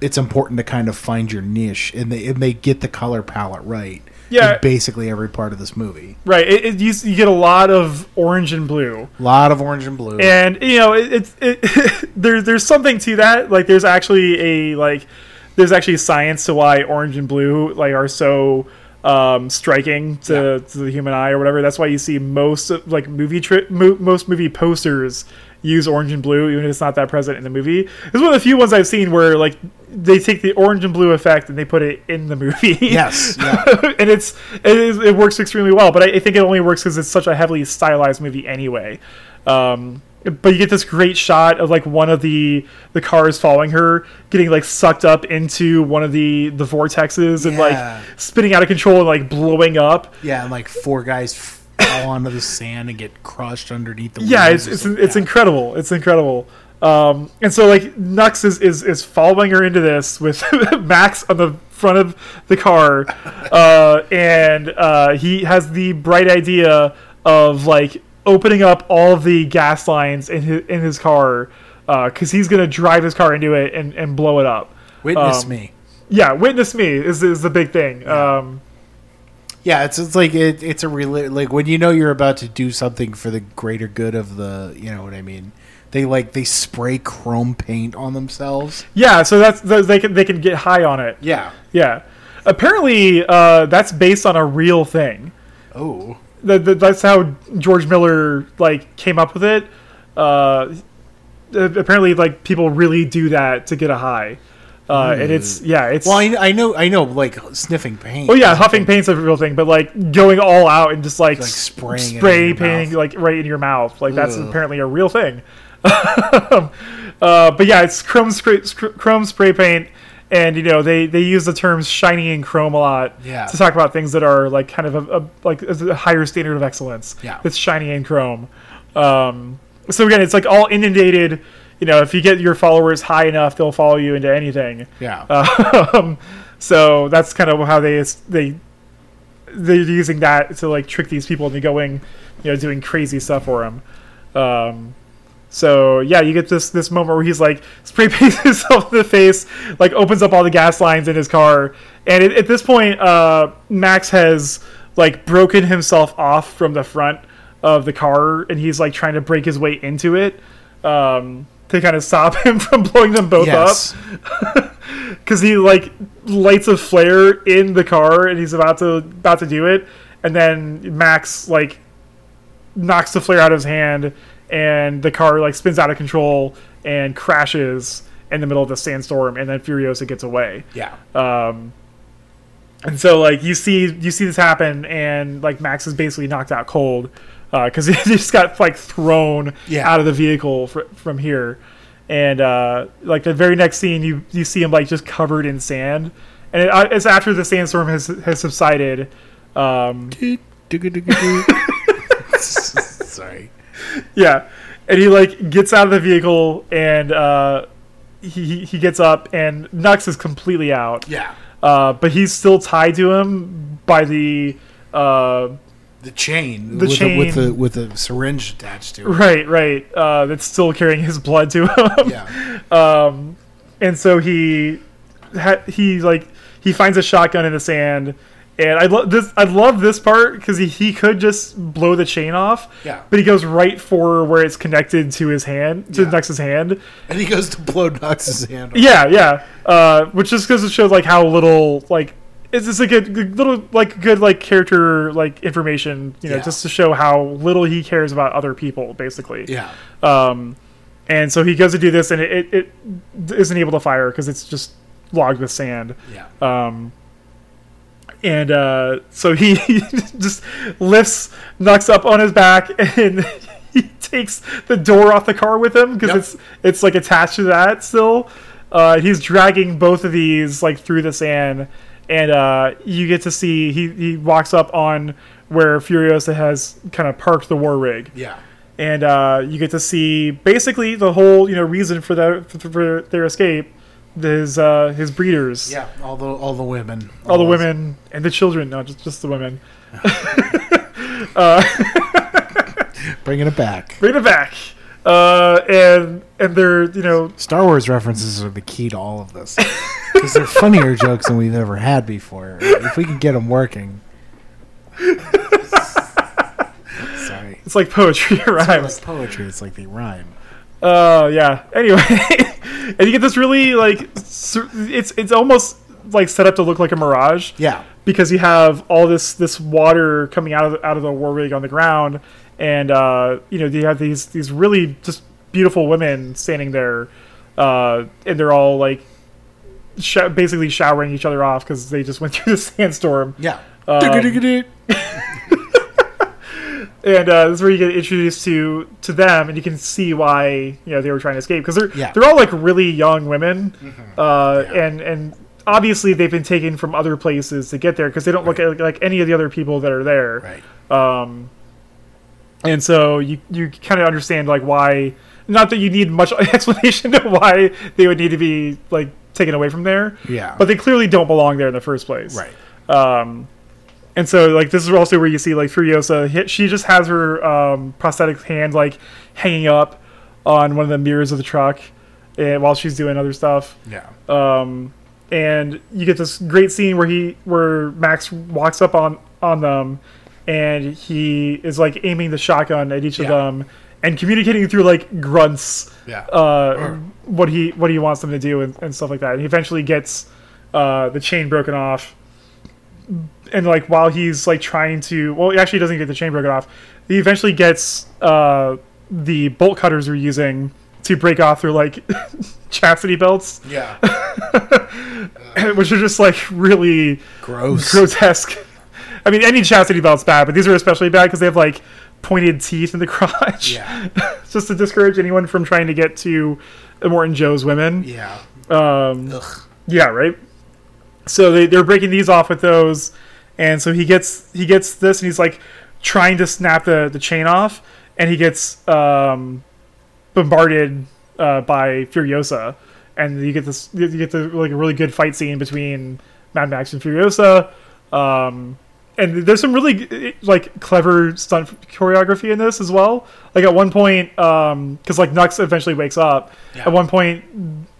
it's important to kind of find your niche and they, and they get the color palette right Yeah. in basically every part of this movie right. It, it, you, you get a lot of orange and blue. a lot of orange and blue and you know it, it's it, there's there's something to that like there's actually a like there's actually science to why orange and blue like are so um, striking to, to the human eye or whatever that's why you see most of, like movie tri- mo- most movie posters use orange and blue even if it's not that present in the movie it's one of the few ones i've seen where like they take the orange and blue effect and they put it in the movie yes yeah. and it's it, is, it works extremely well. But I, I think it only works because it's such a heavily stylized movie anyway. Um, but you get this great shot of like one of the the cars following her getting like sucked up into one of the the vortexes and Yeah. like spinning out of control and like blowing up. yeah and like four guys fall onto the sand and get crushed underneath the Yeah, wheels it's or it's, something. it's Yeah. incredible. It's incredible. Um, and so like Nux is, is is following her into this with Max on the front of the car, uh, and uh, he has the bright idea of like opening up all of the gas lines in his in his car because he's gonna drive his car into it and, and blow it up. witness um, me Yeah, witness me is is the big thing. Um, Yeah, it's it's like it, it's a real like when you know you're about to do something for the greater good of the you know what I mean. They like they spray chrome paint on themselves. yeah, so that's they can they can get high on it. Yeah. Yeah, apparently uh, that's based on a real thing. Oh. That, that- that's how George Miller like came up with it. Uh, apparently, like people really do that to get a high, uh, and it's yeah, it's Well, I, I know I know like sniffing paint. oh yeah, huffing paint's a real thing, but like going all out and just like, Like spraying spray painting like right in your mouth, like that's apparently a real thing. uh, but yeah, it's chrome spray, chrome spray paint. And you know they, they use the terms shiny and chrome a lot Yeah. to talk about things that are like kind of a, a like a higher standard of excellence. Yeah. it's shiny and chrome. Um, so again, it's like all inundated. You know, if you get your followers high enough, they'll follow you into anything. Yeah. Um, so that's kind of how they they they're using that to like trick these people into going, you know, doing crazy stuff for them. Um, so yeah, you get this this moment where he's like spray paints himself in the face, like opens up all the gas lines in his car, and at, at this point, uh, Max has like broken himself off from the front of the car, and he's like trying to break his way into it um, to kind of stop him from blowing them both up. Yes. because he like lights a flare in the car and he's about to about to do it. And then max like knocks the flare out of his hand and the car like spins out of control and crashes in the middle of the sandstorm and then furiosa gets away Yeah. um, and so like you see you see this happen and like max is basically knocked out cold because he just got like thrown Yeah. out of the vehicle fr- from here and uh, like the very next scene you you see him like just covered in sand and it, uh, it's after the sandstorm has has subsided um, Sorry. yeah and he like gets out of the vehicle and uh, he he- he gets up and nux is completely out Yeah. uh, but he's still tied to him by the uh, The chain. The with chain. with the with a syringe attached to it. right right uh, that's still carrying his blood to him Yeah. um, and so he ha- he like he finds a shotgun in the sand and I love this. I love this part because he, he could just blow the chain off, Yeah. but he goes right for where it's connected to his hand, to Yeah. Nux's hand. And he goes to blow Nux's hand. off. Yeah, yeah. Uh, which just goes to show like how little like it's just a good, good little like good like character like information, you know, Yeah. just to show how little he cares about other people, basically. Yeah. Um, and so he goes to do this, and it, it, it isn't able to fire because it's just logged with sand. Yeah. Um, and uh, so he just lifts Nux up on his back, and he takes the door off the car with him because Yep. it's it's like attached to that still. Uh, he's dragging both of these like through the sand, and uh, you get to see he he walks up on where Furiosa has kind of parked the war rig, Yeah. and uh, you get to see basically the whole you know reason for their for, for their escape. His uh, his breeders, Yeah. All the all the women. all the women and the children, no, just just the women. uh, Bringing it back. Bring it back, uh, and and they're you know Star Wars references are the key to all of this because they're funnier jokes than we've ever had before. If we can get them working. Sorry. it's like poetry It's not rhymes. like poetry. It's like they rhyme. Uh, yeah. Anyway, and you get this really like it's it's almost like set up to look like a mirage Yeah. because you have all this this water coming out of the, out of the war rig on the ground, and uh, you know you have these these really just beautiful women standing there, uh, and they're all like sh- basically showering each other off because they just went through the sandstorm. Yeah. Um. and uh, this is where you get introduced to to them, and you can see why you know they were trying to escape because they're Yeah. they're all like really young women, uh, Yeah. and and obviously they've been taken from other places to get there because they don't look at, like any of the other people that are there, Right. um, and so you you kind of understand like why. Not that you need much explanation to why they would need to be like taken away from there, Yeah. but they clearly don't belong there in the first place, right. um, and so like this is also where you see like Furiosa. Hit, she just has her um, prosthetic hand like hanging up on one of the mirrors of the truck, and while she's doing other stuff. Yeah. Um, and you get this great scene where he where Max walks up on on them, and he is like aiming the shotgun at each of them and communicating through like grunts Yeah. uh, what he what he wants them to do and, and stuff like that. And he eventually gets uh, the chain broken off, and like while he's like trying to, well, he actually doesn't get the chain broken off. He eventually gets uh, the bolt cutters they're using to break off their like chastity belts, yeah. which are just like really Gross. grotesque. I mean, any chastity belt's bad, but these are especially bad because they have like pointed teeth in the crotch. Yeah. just to discourage anyone from trying to get to Immortan Joe's women. Yeah. Um, Ugh. yeah, right. So they they're breaking these off with those, and so he gets he gets this, and he's like trying to snap the the chain off, and he gets um, bombarded uh, by Furiosa, and you get this you get the like a really good fight scene between Mad Max and Furiosa. Um, and there's some really like clever stunt choreography in this as well. Like at one point, because like Nux eventually wakes up. Yeah. At one point,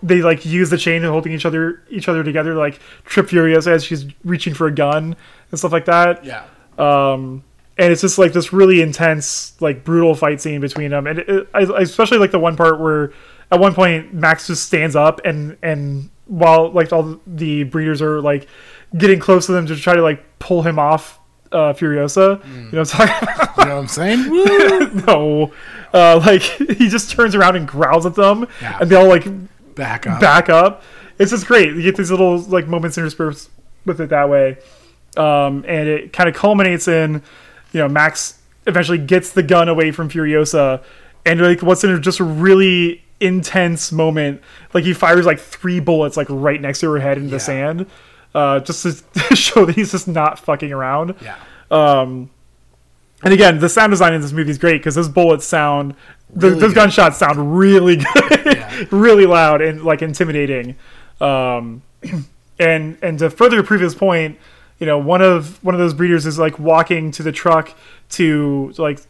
they like use the chain and holding each other each other together, like trip Furiosa as she's reaching for a gun and stuff like that. Yeah. Um, and it's just like this really intense, like brutal fight scene between them. And it, it, I, I especially like the one part where at one point Max just stands up and and while like all the breeders are like getting close to them to try to like pull him off uh, Furiosa. You know what I'm talking about? You know what I'm saying? No. Uh, like he just turns around and growls at them, Yeah. and they all like Back up. back up. It's just great. You get these little like moments interspersed with it that way, um, and it kind of culminates in, you know, Max eventually gets the gun away from Furiosa, and like what's in just a really intense moment. Like he fires like three bullets like right next to her head in Yeah. the sand, uh, just to show that he's just not fucking around. Yeah. Um, and again, the sound design in this movie is great because those bullets sound, Really those good. gunshots sound really good, Yeah. really loud and like intimidating. Um, and and to further prove his point, you know, one of one of those breeders is like walking to the truck to like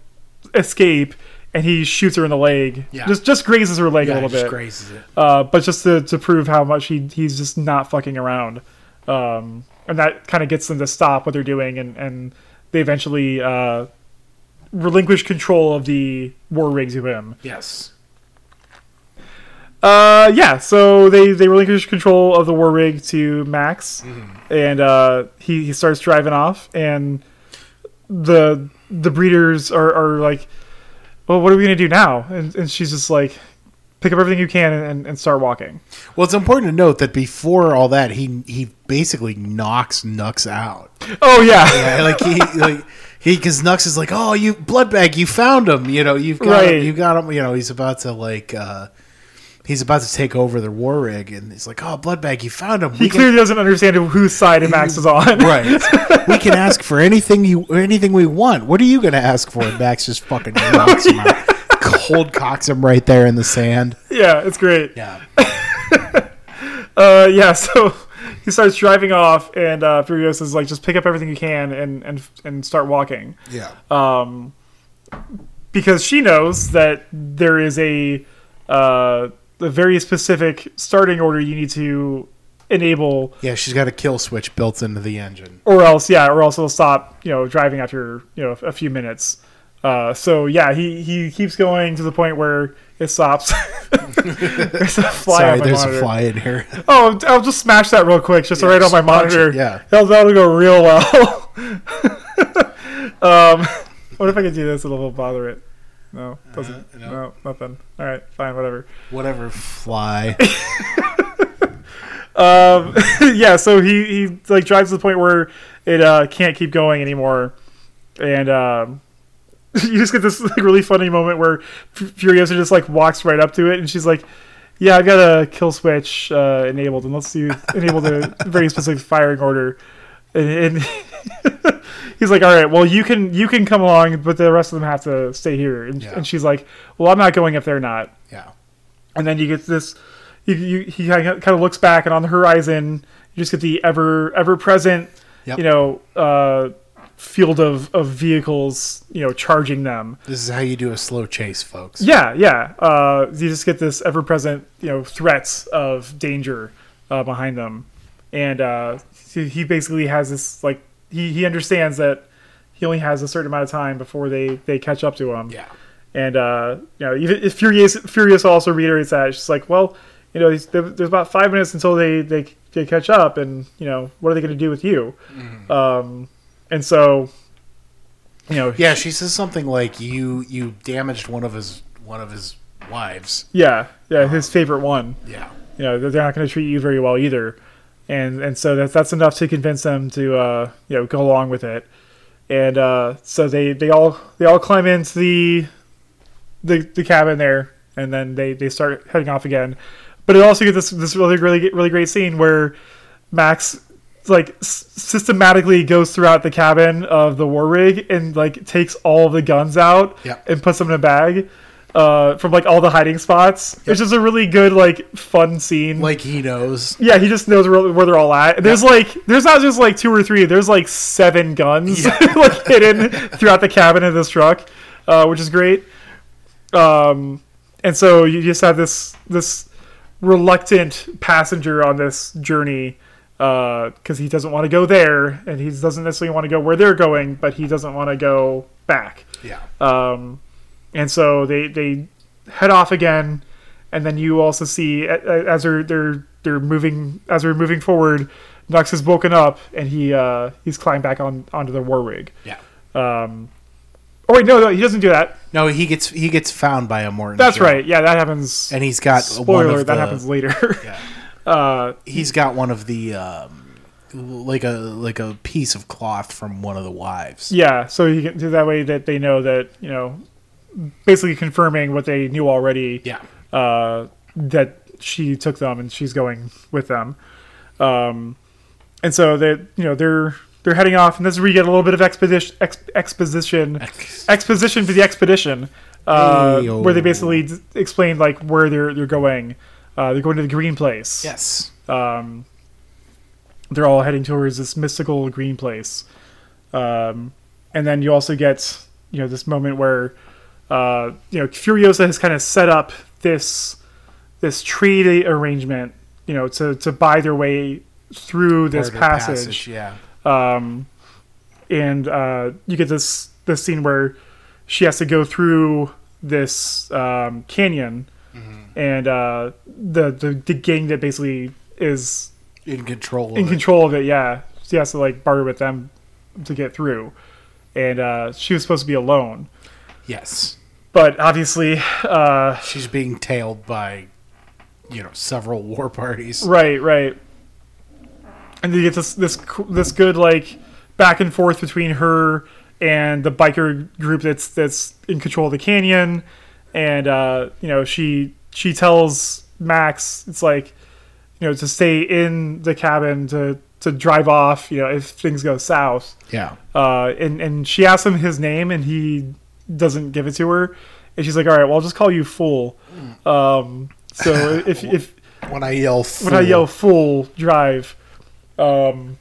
escape, and he shoots her in the leg. Yeah. Just just grazes her leg Yeah, a little just bit grazes it. uh, but just to, to prove how much he he's just not fucking around, um, and that kind of gets them to stop what they're doing, and and they eventually uh, relinquish control of the war rig to him. Yes. Uh, yeah, so they they relinquish control of the war rig to Max, and uh, he he starts driving off, and the the breeders are, are like, well, what are we gonna do now? And, and she's just like, pick up everything you can and, and start walking. Well, it's important to note that before all that, he he basically knocks Nux out. Oh yeah. Yeah, like he like he because Nux is like, oh, you blood bag, you found him. You know, you've got Right. him, you got him. You know, he's about to like uh, he's about to take over the war rig, and he's like, "Oh, Bloodbag, you found him. He We can- clearly doesn't understand whose side Max is on. right. we can ask for anything you anything we want. What are you going to ask for?" And Max just fucking knocks him out, cold cocks him right there in the sand. yeah, it's great. Yeah, Uh, yeah, so he starts driving off, and uh, Furiosa is like, just pick up everything you can and and and start walking. yeah, um, because she knows that there is a uh, a very specific starting order you need to enable, yeah. She's got a kill switch built into the engine. or else yeah, or else it'll stop you know driving after you know a few minutes. Uh, so yeah, he he keeps going to the point where it stops. there's a fly Sorry, on my there's monitor. a fly in here. Oh, I'll just smash that real quick, just Yeah, right on my punch it, monitor. yeah. that'll, that'll go real well. um, what if I could do this? It'll bother it. No, doesn't. Uh, no. no. nothing. All right, fine, whatever. Whatever, fly. Um, yeah, so he he like drives to the point where it uh, can't keep going anymore, and um, you just get this like, really funny moment where Furiosa just like walks right up to it, and she's like. Yeah, I've got a kill switch uh, enabled, and let's do enable the very specific firing order. And, and he's like, "All right, well, you can you can come along, but the rest of them have to stay here." And, Yeah. and she's like, "Well, I'm not going if they're not." Yeah, and then you get this you, you, he kind of looks back and on the horizon you just get the ever ever present Yep. you know uh, field of, of vehicles you know charging them. This is how you do a slow chase, folks. yeah yeah. Uh, you just get this ever present you know threats of danger uh, behind them. And uh, he, he basically has this like he, he understands that he only has a certain amount of time before they they catch up to him. Yeah, and uh, you know, even if Furious Furious also reiterates that it's just like, well, you know, there's, about five minutes until they, they they catch up, and you know, what are they going to do with you? Um, and so, you know, yeah. She says something like, "You you damaged one of his one of his wives." yeah, yeah, his favorite one. Yeah, You know, they're not going to treat you very well either, and and so that's that's enough to convince them to uh, you know go along with it. And uh, so they, they all they all climb into the the, the cabin there, and then they, they start heading off again. But it also gets this this really really really great scene where Max like s- systematically goes throughout the cabin of the war rig and like takes all the guns out Yep. and puts them in a bag uh, from like all the hiding spots. It's just a really good like fun scene. like he knows. yeah, he just knows where, where they're all at. There's like there's not just like two or three. There's like seven guns like hidden throughout the cabin of this truck, uh, which is great. Um, and so you just have this this reluctant passenger on this journey because he doesn't want to go there, and he doesn't necessarily want to go where they're going, but he doesn't want to go back. Yeah, Um, and so they they head off again, and then you also see as they're they're they're moving as they're moving forward, Nux has woken up and he uh, he's climbed back on onto the war rig. yeah. Um, oh wait, no, no, he doesn't do that. No, he gets he gets found by Immortan. That's right. Yeah, that happens. and he's got Spoiler: that the- happens later. Yeah. uh, He's got one of the um, like a like a piece of cloth from one of the wives. yeah, so he can do that way that they know that you know, basically confirming what they knew already. Yeah, uh, that she took them and she's going with them. Um, and so they, you know, they're they're heading off, and this is where you get a little bit of expedition, ex, exposition, Ex- exposition for the expedition, uh, Hey-o. where they basically d- explain like where they're they're going. Uh, they're going to the green place. yes, Um, they're all heading towards this mystical green place. Um, and then you also get, you know, this moment where, uh, you know, Furiosa has kind of set up this this treaty arrangement, you know, to to buy their way through this the passage. Yeah, Um, and uh, you get this this scene where she has to go through this um, canyon, and uh, the, the the gang that basically is in control. in of it. control of it. Yeah, she has to like barter with them to get through, and uh, she was supposed to be alone, Yes, but obviously, uh, she's being tailed by you know several war parties. right, right, and you get this this this good like back and forth between her and the biker group that's that's in control of the canyon, and uh, you know she she tells Max, it's like you know to stay in the cabin to to drive off. You know if things go south. Yeah. Uh, and and she asks him his name, and he doesn't give it to her. And she's like, "All right, well, I'll just call you Fool." Um, so if if When I yell, when I yell "Fool," drive. Um,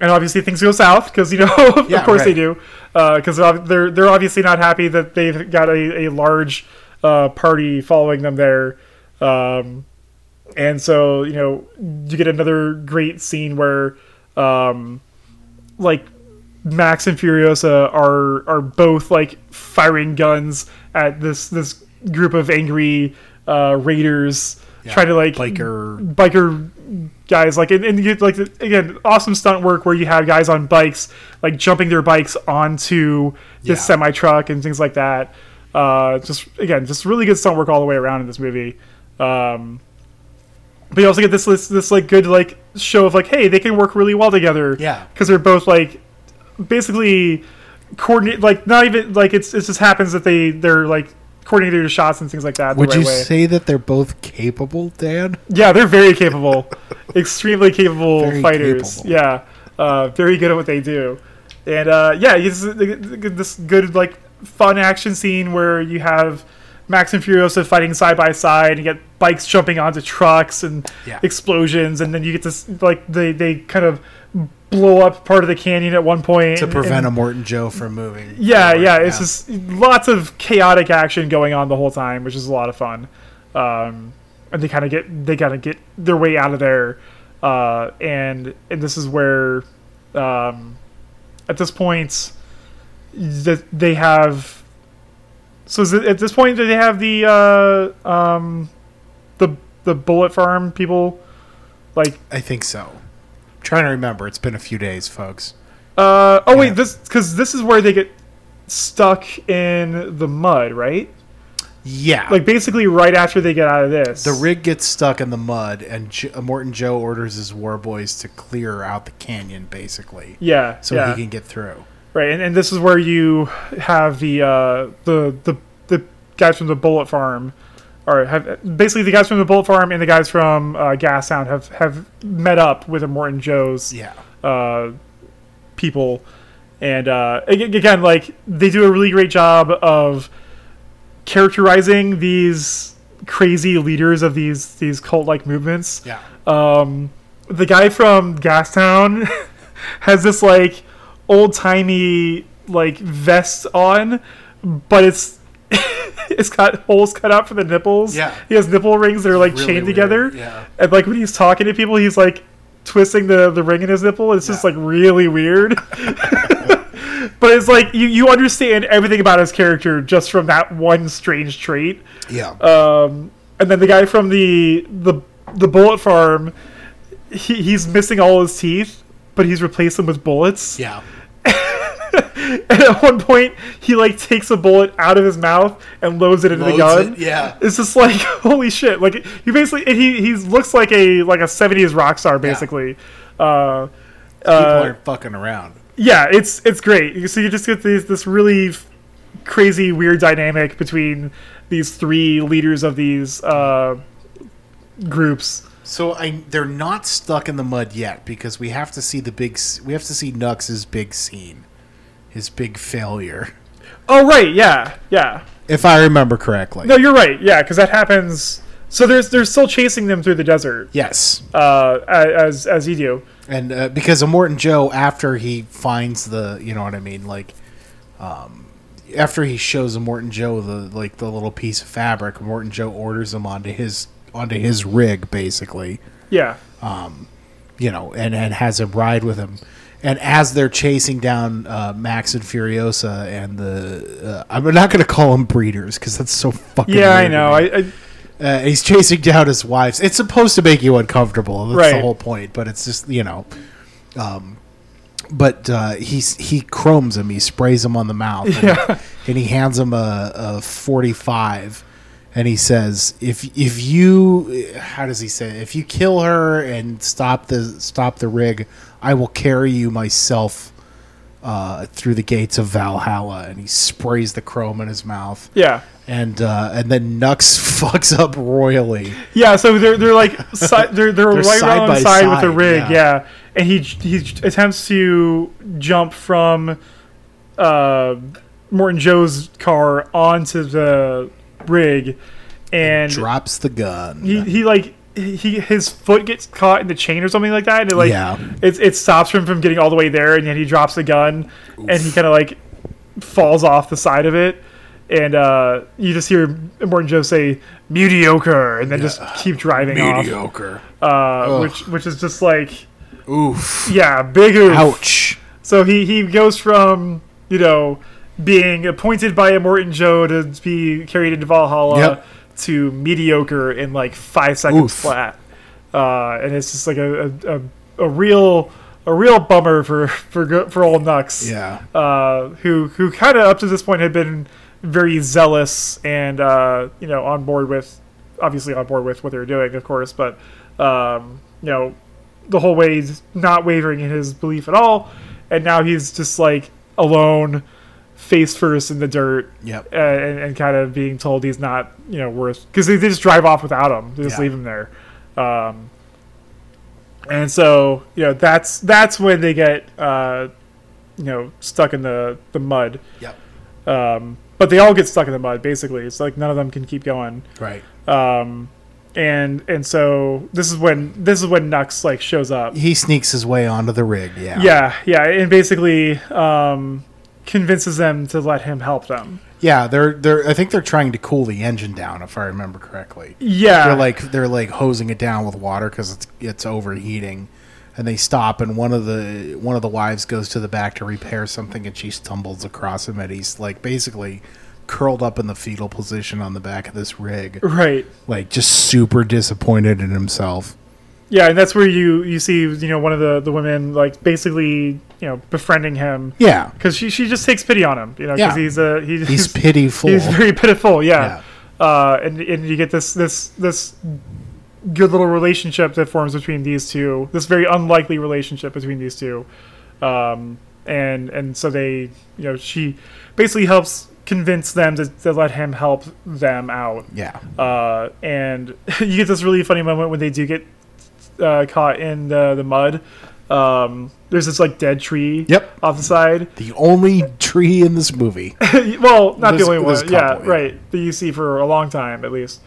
and obviously things go south because you know, of Yeah, course they right. do, because they're they're obviously not happy that they've got a, a large uh, party following them there. Um, and so you know you get another great scene where um, like Max and Furiosa are are both like firing guns at this this group of angry uh, raiders trying to like biker. biker guys like and, and you get like again awesome stunt work where you have guys on bikes like jumping their bikes onto this Yeah. semi truck and things like that uh just again just really good stunt work all the way around in this movie um but you also get this this, this like good like show of like hey they can work really well together Yeah. because they're both like basically coordinate like not even like it's it just happens that they they're like coordinating their shots and things like that the Would right you way. say that they're both capable, Dan? Yeah, they're very capable, extremely capable Very fighters. capable. Yeah, uh, very good at what they do, and uh, yeah, it's this good like fun action scene where you have Max and Furiosa fighting side by side, and you get bikes jumping onto trucks and Yeah. explosions, and then you get this like they they kind of blow up part of the canyon at one point To and- prevent and- a Morton Joe from moving. yeah, yeah, it's just lots of chaotic action going on the whole time, which is a lot of fun. Um, and they kind of get they kind of get their way out of there, uh, and and this is where, um, at this point, that they have. So is it, at this point, do they have the uh, um, the the bullet farm people? Like, I think so. I'm trying to remember. It's been a few days, folks. uh, oh wait, this because this is where they get stuck in the mud, right? Yeah. like basically right after they get out of this. the rig gets stuck in the mud, and J- Immortan Joe orders his war boys to clear out the canyon, basically, yeah, so yeah, he can get through. Right, and, and this is where you have the uh, the the the guys from the Bullet Farm, or have basically the guys from the Bullet Farm and the guys from uh, Gastown have have met up with the Immortan Joe's Yeah. uh, people, and uh, again, like they do a really great job of characterizing these crazy leaders of these these cult like movements. Yeah. um, the guy from Gastown has this like old timey like vest on, but it's it's got holes cut out for the nipples. Yeah. he has nipple rings that are like Really chained weird, together. yeah. and like when he's talking to people, he's like twisting the the ring in his nipple. It's just like really weird. but it's like you you understand everything about his character just from that one strange trait. Yeah. Um, and then the guy from the the the bullet farm, he, he's missing all his teeth, but he's replaced them with bullets. yeah. And at one point, he like takes a bullet out of his mouth and loads it into the gun. it, yeah. It's just like holy shit! Like he basically he he looks like a like a '70s rock star basically. Uh, People uh, aren't fucking around. yeah, it's it's great. So you just get this this really f- crazy weird dynamic between these three leaders of these uh, groups. So I, they're not stuck in the mud yet because we have to see the big. We have to see Nux's big scene, his big failure, Oh right, yeah, yeah. if I remember correctly. No, you're right. Yeah, because that happens. So there's they're still chasing them through the desert, Yes, uh, as as you do. and uh, because of Immortan Joe, after he finds the, you know what I mean, like, um, after he shows Immortan Joe the like the little piece of fabric, Immortan Joe orders him onto his onto his rig, basically. Yeah, Um, you know, and, and has him ride with him. And as they're chasing down uh, Max and Furiosa and the, uh, I'm not going to call them breeders because that's so fucking. yeah, I weird to know. I, I uh, he's chasing down his wives. It's supposed to make you uncomfortable. That's the whole point. But it's just you know, um, but uh, he's he chromes him. He sprays him on the mouth. And, Yeah. and he hands him a, a 45 and he says if if you how does he say it? if you kill her and stop the stop the rig i will carry you myself uh, through the gates of Valhalla, and he sprays the chrome in his mouth, Yeah. and uh, and then Nux fucks up royally. Yeah, so they're they're like si- they're they're, right side by side with the rig, yeah. yeah. And he he attempts to jump from uh, Immortan Joe's car onto the rig, and Drops the gun. he he like he his foot gets caught in the chain or something like that. And it, like Yeah. it it stops him from getting all the way there, and then he drops the gun, and he kind of like falls off the side of it. And uh, you just hear Immortan Joe say "mediocre," and then just keep driving off. Mediocre. uh, which which is just like Oof. yeah, big oof. Ouch. So he he goes from you know being appointed by Immortan Joe to be carried into Valhalla Yep. to mediocre in like five seconds Oof. flat, uh, and it's just like a, a, a, a real a real bummer for for for old Nux, Yeah. uh, who who kind of up to this point had been very zealous and uh, you know on board with obviously on board with what they were doing, of course, but um, you know the whole way he's not wavering in his belief at all, and now he's just like alone, face first in the dirt, Yep. uh, and, and kind of being told he's not you know worth because they, they just drive off without him, they just Yeah. leave him there. Um, and so you know that's that's when they get uh, you know stuck in the the mud. Yep. Um, but they all get stuck in the mud basically. It's like none of them can keep going. Right. Um, and and so this is when this is when Nux like shows up. He sneaks his way onto the rig. Yeah. Yeah, yeah, and basically um, convinces them to let him help them. Yeah. They're they're. I think they're trying to cool the engine down, if I remember correctly. Yeah, They're like they're like hosing it down with water because it's it's overheating, and they stop. And one of the one of the wives goes to the back to repair something, and she stumbles across him, and he's like basically curled up in the fetal position on the back of this rig, right. like just super disappointed in himself. Yeah, and that's where you you see you know one of the the women like basically you know befriending him Yeah, because she she just takes pity on him. You know because Yeah. he's a he, he's pitiful. He's very pitiful, yeah. Uh, and and you get this this this good little relationship that forms between these two. This very unlikely relationship between these two. Um, and and so they, you know, she basically helps convince them to, to let him help them out. yeah, Uh, and you get this really funny moment when they do get uh, caught in the the mud. Um, there's this like dead tree Yep. off the side. the only tree in this movie. well, not There's- the only one. Yeah, couple, yeah. right. That you see for a long time at least.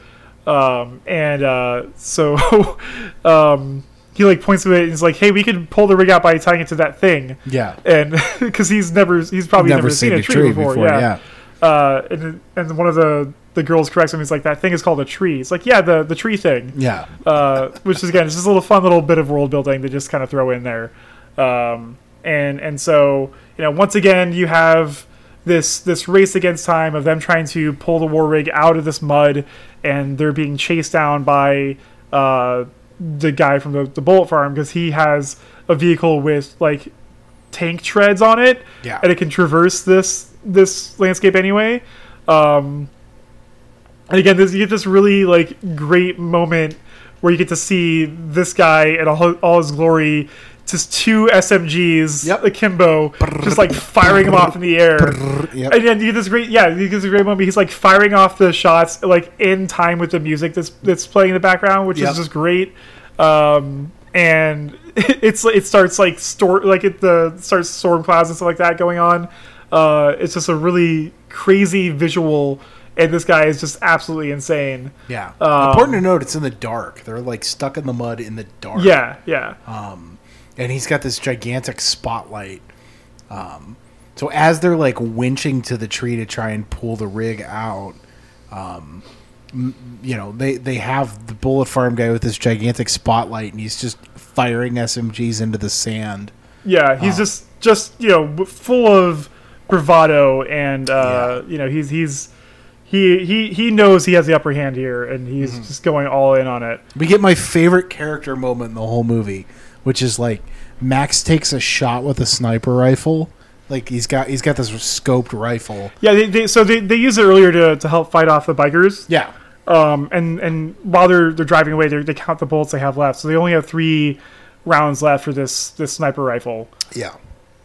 Um, and uh, so um, he like points to it and he's like, "Hey, we could pull the rig out by tying it to that thing." Yeah, And because he's never, he's probably never, seen, a tree, before. yeah. Uh, and and one of the the girls corrects him. He's like, "That thing is called a tree." It's like, "Yeah, the the tree thing." yeah, uh, which is again it's just a little fun little bit of world building to just kind of throw in there. Um, and and so you know once again you have this this race against time of them trying to pull the war rig out of this mud, and they're being chased down by uh, the guy from the, the bullet farm because he has a vehicle with like tank treads on it, Yeah. and it can traverse this this landscape anyway. Um, and again, this, you get this really like great moment where you get to see this guy in all, all his glory, just two SMGs Yep. akimbo, just like firing them off in the air. Yep. And then you get this great, yeah, you get this great moment. He's like firing off the shots like in time with the music that's that's playing in the background, which Yep. is just great. Um, and it's it starts like store like it the starts storm clouds and stuff like that going on. Uh, it's just a really crazy visual, and this guy is just absolutely insane. yeah. Um, Important to note, it's in the dark. They're like stuck in the mud in the dark. Yeah, yeah, um, and he's got this gigantic spotlight. Um, so as they're like winching to the tree to try and pull the rig out, um, you know they they have the bullet farm guy with this gigantic spotlight, and he's just firing SMGs into the sand. yeah. He's Oh. just just you know full of bravado, and uh, you know he's he's. He, he, he knows he has the upper hand here, and he's Mm-hmm. just going all in on it. We get my favorite character moment in the whole movie, which is like Max takes a shot with a sniper rifle. Like he's got he's got this scoped rifle. Yeah, they, they, so they, they used it earlier to, to help fight off the bikers. Yeah. Um, and and while they're they're driving away, they they count the bullets they have left. So they only have three rounds left for this this sniper rifle, Yeah.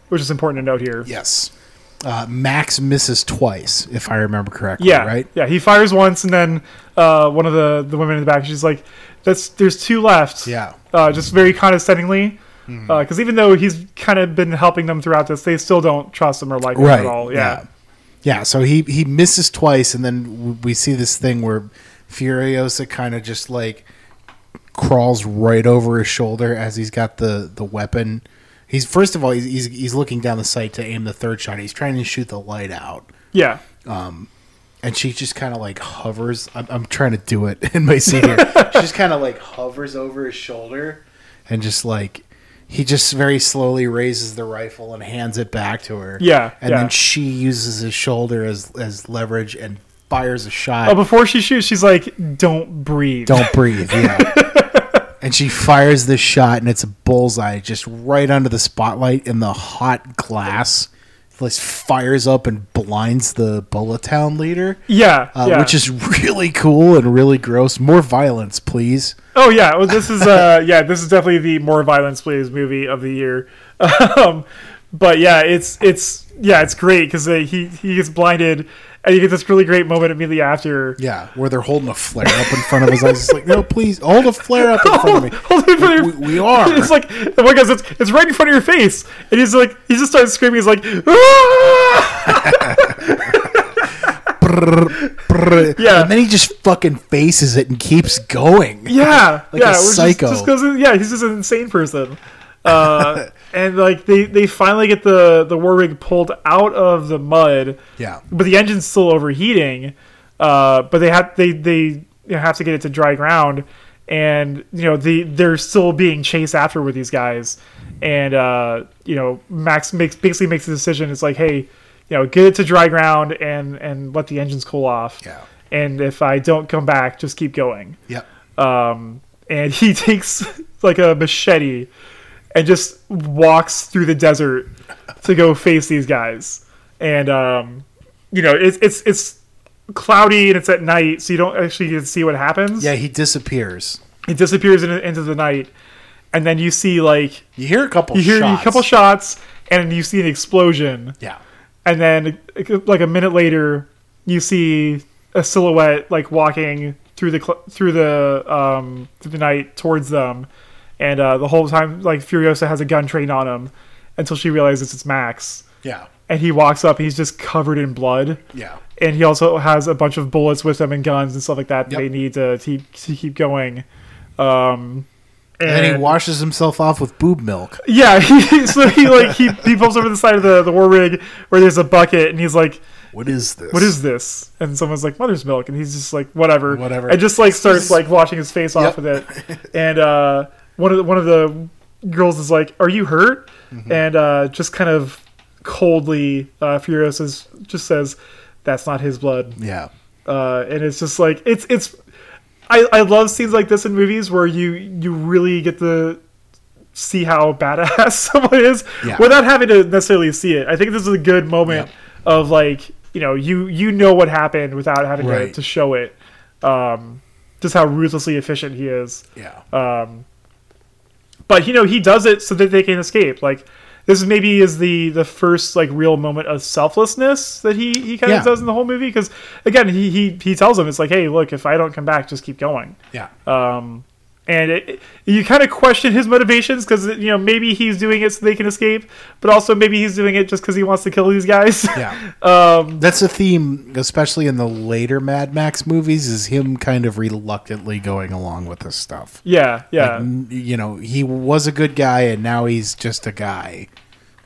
which is important to note here. Yes. Uh, Max misses twice, if I remember correctly. Yeah, Right. Yeah, he fires once, and then uh, one of the the women in the back, she's like, "That's there's two left." Yeah. uh, just very condescendingly. Because even though he's kind of been helping them throughout this, they still don't trust him or like him Right. at all. Yeah. Yeah. So he he misses twice, and then we see this thing where Furiosa kind of just like crawls right over his shoulder as he's got the the weapon. He's first of all he's he's, he's looking down the sight to aim the third shot. He's trying to shoot the light out. yeah, Um, and she just kind of like hovers. I'm, I'm trying to do it in my scene here. she just kind of like hovers over his shoulder, and just like he just very slowly raises the rifle and hands it back to her. Yeah, and yeah. then she uses his shoulder as as leverage and fires a shot. Oh, before she shoots, she's like, "Don't breathe." Don't breathe. Yeah. And she fires this shot, and it's a bullseye, just right under the spotlight in the hot glass. Just fires up and blinds the Bullet Town leader. Yeah, uh, yeah. which is really cool and really gross. More violence, please. Oh yeah, well this is uh yeah this is definitely the more violence please movie of the year, um, but yeah it's it's yeah it's great because uh, he he gets blinded and you get this really great moment immediately after. Yeah, where they're holding a flare up in front of his eyes. It's like, no, please hold a flare up in front of me. Hold it for We, your- we- we are. It's like the one goes, it's, it's right in front of your face, and he's like, he just starts screaming. He's like, "Ah!" Brrr. Yeah. and then he just fucking faces it and keeps going. yeah, Like yeah, a psycho. Just, just goes, yeah, he's just an insane person. Uh, and like they they finally get the the war rig pulled out of the mud. Yeah. but the engine's still overheating. Uh, but they have they they you know, have to get it to dry ground, and you know the they're still being chased after with these guys, and uh, you know Max makes basically makes the decision. It's like, hey, you know, get it to dry ground and and let the engines cool off. Yeah. And if I don't come back, just keep going. Yep. Um, and he takes like a machete and just walks through the desert to go face these guys. And um, you know, it's it's it's cloudy and it's at night, so you don't actually get to see what happens. Yeah, he disappears. He disappears in, into the night, and then you see like You hear a couple you hear shots. a couple shots, and you see an explosion, Yeah. and then like a minute later, you see a silhouette like walking through the through the um through the night towards them, and uh, the whole time like Furiosa has a gun trained on him until she realizes it's Max, Yeah. and he walks up, he's just covered in blood, Yeah. and he also has a bunch of bullets with him and guns and stuff like that Yep. they need to, to to keep going. Um, And then he washes himself off with boob milk. Yeah, he, so he like he, he pulls over the side of the, the war rig where there's a bucket and he's like, What is this? "What is this?" And someone's like, "Mother's milk," and he's just like, "Whatever, Whatever. and just like starts like washing his face off Yep. with it. And uh, one of the, one of the girls is like, "Are you hurt?" Mm-hmm. And uh, just kind of coldly, uh, Furiosa is- just says, "That's not his blood." Yeah. uh, and it's just like it's it's I, I love scenes like this in movies where you you really get to see how badass someone is Yeah. without having to necessarily see it. I think this is a good moment of like you know you you know what happened without having to, to show it. Um, just how ruthlessly efficient he is. Yeah. Um, but you know he does it so that they can escape. Like this is maybe is the the first like real moment of selflessness that he he kind Yeah. of does in the whole movie because again he he he tells them it's like hey look if I don't come back just keep going. Yeah. Um, and it, you kind of question his motivations because you know maybe he's doing it so they can escape, but also maybe he's doing it just because he wants to kill these guys. Yeah. um, That's a theme, especially in the later Mad Max movies, is him kind of reluctantly going along with this stuff. yeah, yeah, N- You know, he was a good guy and now he's just a guy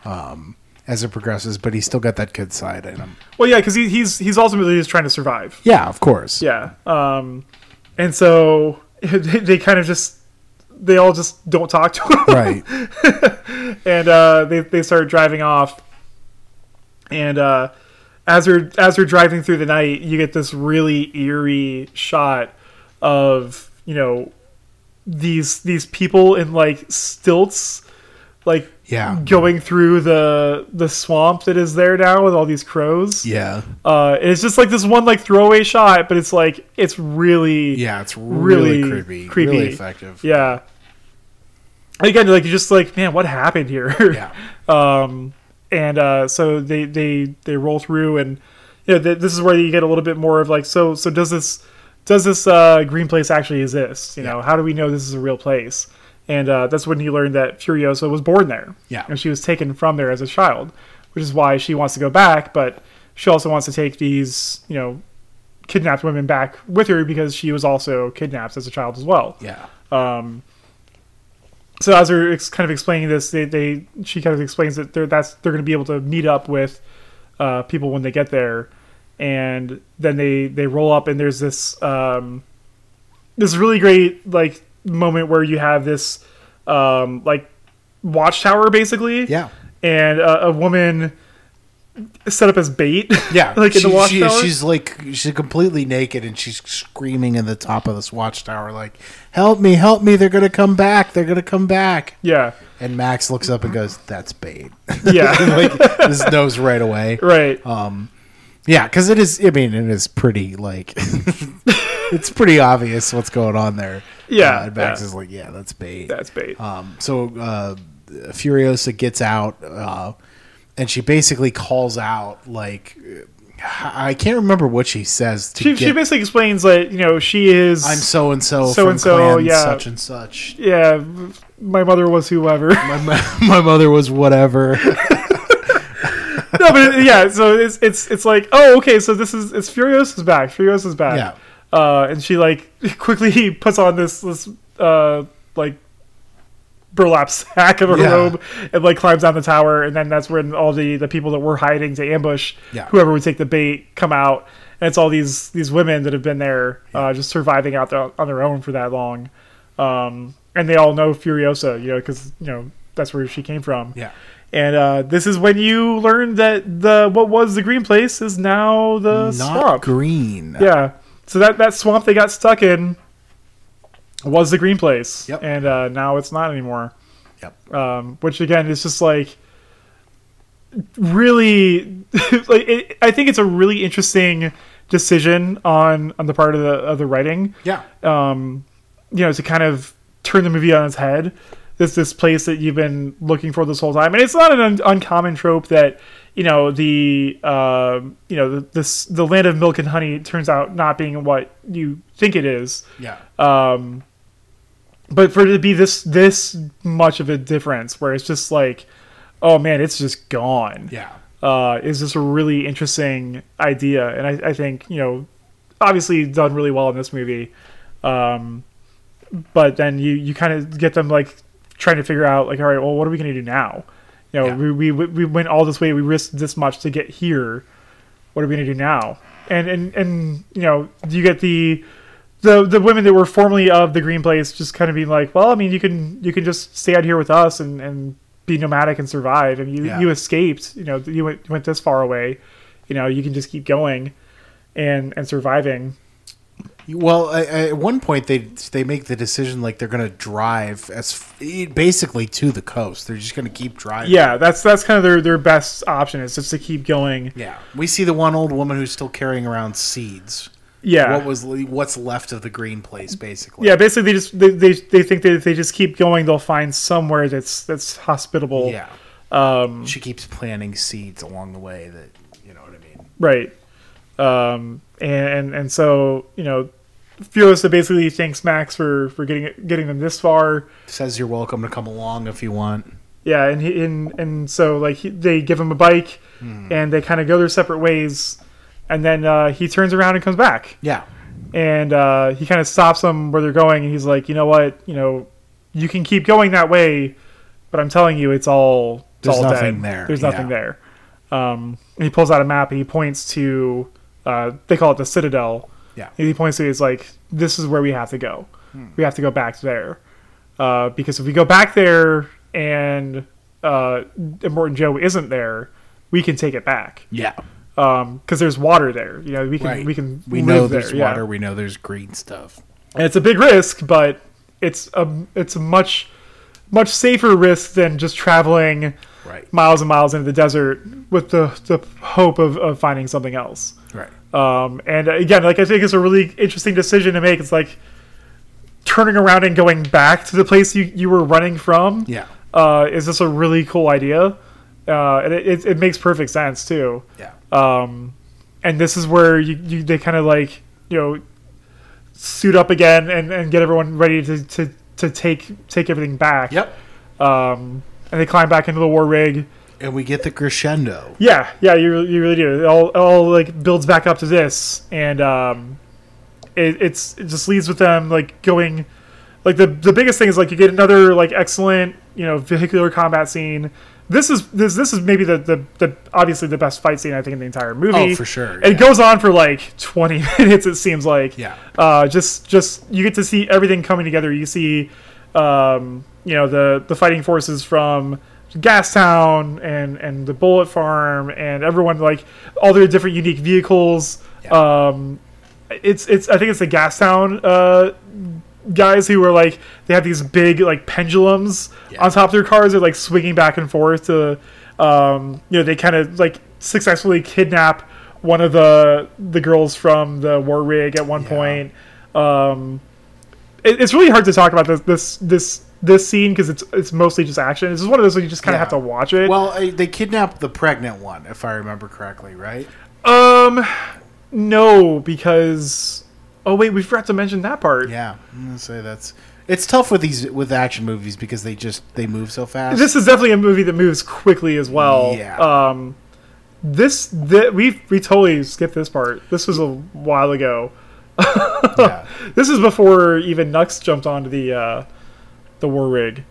um, as it progresses, but he's still got that good side in him. well, yeah, because he, he's he's ultimately just trying to survive. Yeah, of course. Yeah. Um, and so they, they kind of just they all just don't talk to him, Right. and uh, they they start driving off. And uh, as they're as they're driving through the night, you get this really eerie shot of you know these these people in like stilts, like Yeah. going through the the swamp that is there now with all these crows. Yeah. Uh, it's just like this one like throwaway shot, but it's like it's really Yeah, it's really, Really creepy. creepy. Really effective. yeah. And again, like you're just like, man, what happened here? Yeah. um, and uh, so they they they roll through, and you know th- this is where you get a little bit more of like, so so does this does this uh, green place actually exist? You know, how do we know this is a real place? And uh, that's when he learned that Furiosa was born there. Yeah. and she was taken from there as a child, which is why she wants to go back, but she also wants to take these you know kidnapped women back with her because she was also kidnapped as a child as well. Yeah. Um, so as they're ex- kind of explaining this, they, they she kind of explains that they're that's they're going to be able to meet up with uh, people when they get there, and then they they roll up and there's this um, this really great like moment where you have this um, like watchtower basically, Yeah. and uh, a woman set up as bait, Yeah, like in the She- she- watchtower. she's like she's completely naked and she's screaming in the top of this watchtower, like, "Help me! Help me! They're gonna come back! They're gonna come back!" yeah, And Max looks up and goes, "That's bait." yeah, like just knows right away. right, Um, yeah, because it is. I mean, it is pretty like it's pretty obvious what's going on there. Yeah, uh, and Max yeah. is like, "Yeah, that's bait." that's bait. Um, so uh, Furiosa gets out, uh, and she basically calls out like I can't remember what she says to She, get. she basically explains that you know she is I'm so and so So-and-so, yeah. such and such. yeah my mother was whoever My, mo- my mother was whatever. no but it- yeah so it's it's it's like oh okay so this is it's Furiosa's back Furiosa's back yeah, uh and she like quickly puts on this this uh like burlap sack of a Yeah. robe and like climbs down the tower and then that's when all the the people that were hiding to ambush Yeah. whoever would take the bait come out and it's all these these women that have been there uh, just surviving out there on their own for that long um and they all know Furiosa you know because you know that's where she came from yeah, and uh, this is when you learn that the what was the green place is now the not swamp. green. Yeah. So that that swamp they got stuck in was the green place. Yep. And uh, now it's not anymore. Yep. Um, which again is just like really like it, I think it's a really interesting decision on on the part of the of the writing Yeah, um, you know, to kind of turn the movie on its head. This this place that you've been looking for this whole time, and it's not an un- uncommon trope that you know the uh, you know the, this the land of milk and honey turns out not being what you think it is. yeah, Um, but for it to be this this much of a difference, where it's just like, oh man, it's just gone yeah, uh, is just a really interesting idea, and I, I think you know, obviously done really well in this movie. Um, but then you you kind of get them like trying to figure out like, all right, well, what are we going to do now? You know, Yeah. we, we we went all this way, we risked this much to get here. What are we going to do now? And and and you know, you get the the the women that were formerly of the green place just kind of being like, well, I mean, you can you can just stay out here with us and and be nomadic and survive. And you Yeah. you escaped. You know, you went you went this far away. You know, you can just keep going and and surviving. Well, I, I, at one point they they make the decision like they're going to drive as f- basically to the coast. They're just going to keep driving. Yeah, that's that's kind of their their best option is just to keep going. Yeah, we see the one old woman who's still carrying around seeds. Yeah. What was what's left of the green place, basically? yeah, basically they just they, they, they think that if they just keep going, they'll find somewhere that's that's hospitable. yeah. Um, She keeps planting seeds along the way. That you know what I mean. right. Um, and, and so you know, Furiosa basically thanks Max for for getting getting them this far. Says you're welcome to come along if you want. Yeah, and he, and and so like he, they give him a bike, and they kind of go their separate ways, and then uh, he turns around and comes back. Yeah. and uh, he kind of stops them where they're going, and he's like, you know what, you know, you can keep going that way, but I'm telling you, it's all it's There's all nothing dead. there, There's nothing yeah. there. Um, and he pulls out a map and he points to, uh, they call it the Citadel. Yeah. And he points to it, it's like this is where we have to go. Hmm. We have to go back there, uh, because if we go back there and uh, Immortan Joe isn't there, we can take it back Yeah. because there's water there. You know, we can Right. we can We know there. there's yeah. water. We know there's green stuff. And it's a big risk, but it's a it's a much much safer risk than just traveling Right. miles and miles into the desert with the, the hope of, of finding something else. Right. Um, and again, like I think it's a really interesting decision to make. It's like turning around and going back to the place you, you were running from. Yeah. Uh, is this a really cool idea? uh, and it, it, it makes perfect sense too. Yeah. Um, and this is where you, you they kind of like you know suit up again and, and get everyone ready to, to, to take take everything back. Yep. Um, and they climb back into the war rig. And we get the crescendo. Yeah, yeah, you, you really do. It all, it all like builds back up to this, and um, it, it's it just leads with them like going, like the the biggest thing is like you get another like excellent you know vehicular combat scene. This is this this is maybe the the, the obviously the best fight scene I think in the entire movie. Oh, for sure, It goes on for like twenty minutes. It seems like. Yeah. Uh, just just you get to see everything coming together. You see, um, you know the the fighting forces from Gastown and and the Bullet Farm and everyone like all their different unique vehicles. Um, it's it's I think it's the Gastown uh, guys who were like they have these big like pendulums Yeah. on top of their cars. They're like swinging back and forth to, um, you know, they kind of like successfully kidnap one of the the girls from the war rig at one Yeah. point. Um, it, it's really hard to talk about this this this this scene because it's it's mostly just action. It's just one of those where you just kind of Yeah. have to watch it. Well, uh, they kidnapped the pregnant one, if I remember correctly, right? um, no, because oh wait, we forgot to mention that part. Yeah, I'm gonna say that's. It's tough with these with action movies because they just they move so fast. This is definitely a movie that moves quickly as well. Yeah. Um, this that we we totally skipped this part. This was a while ago. yeah, This is before even Nux jumped onto the uh, the war rig.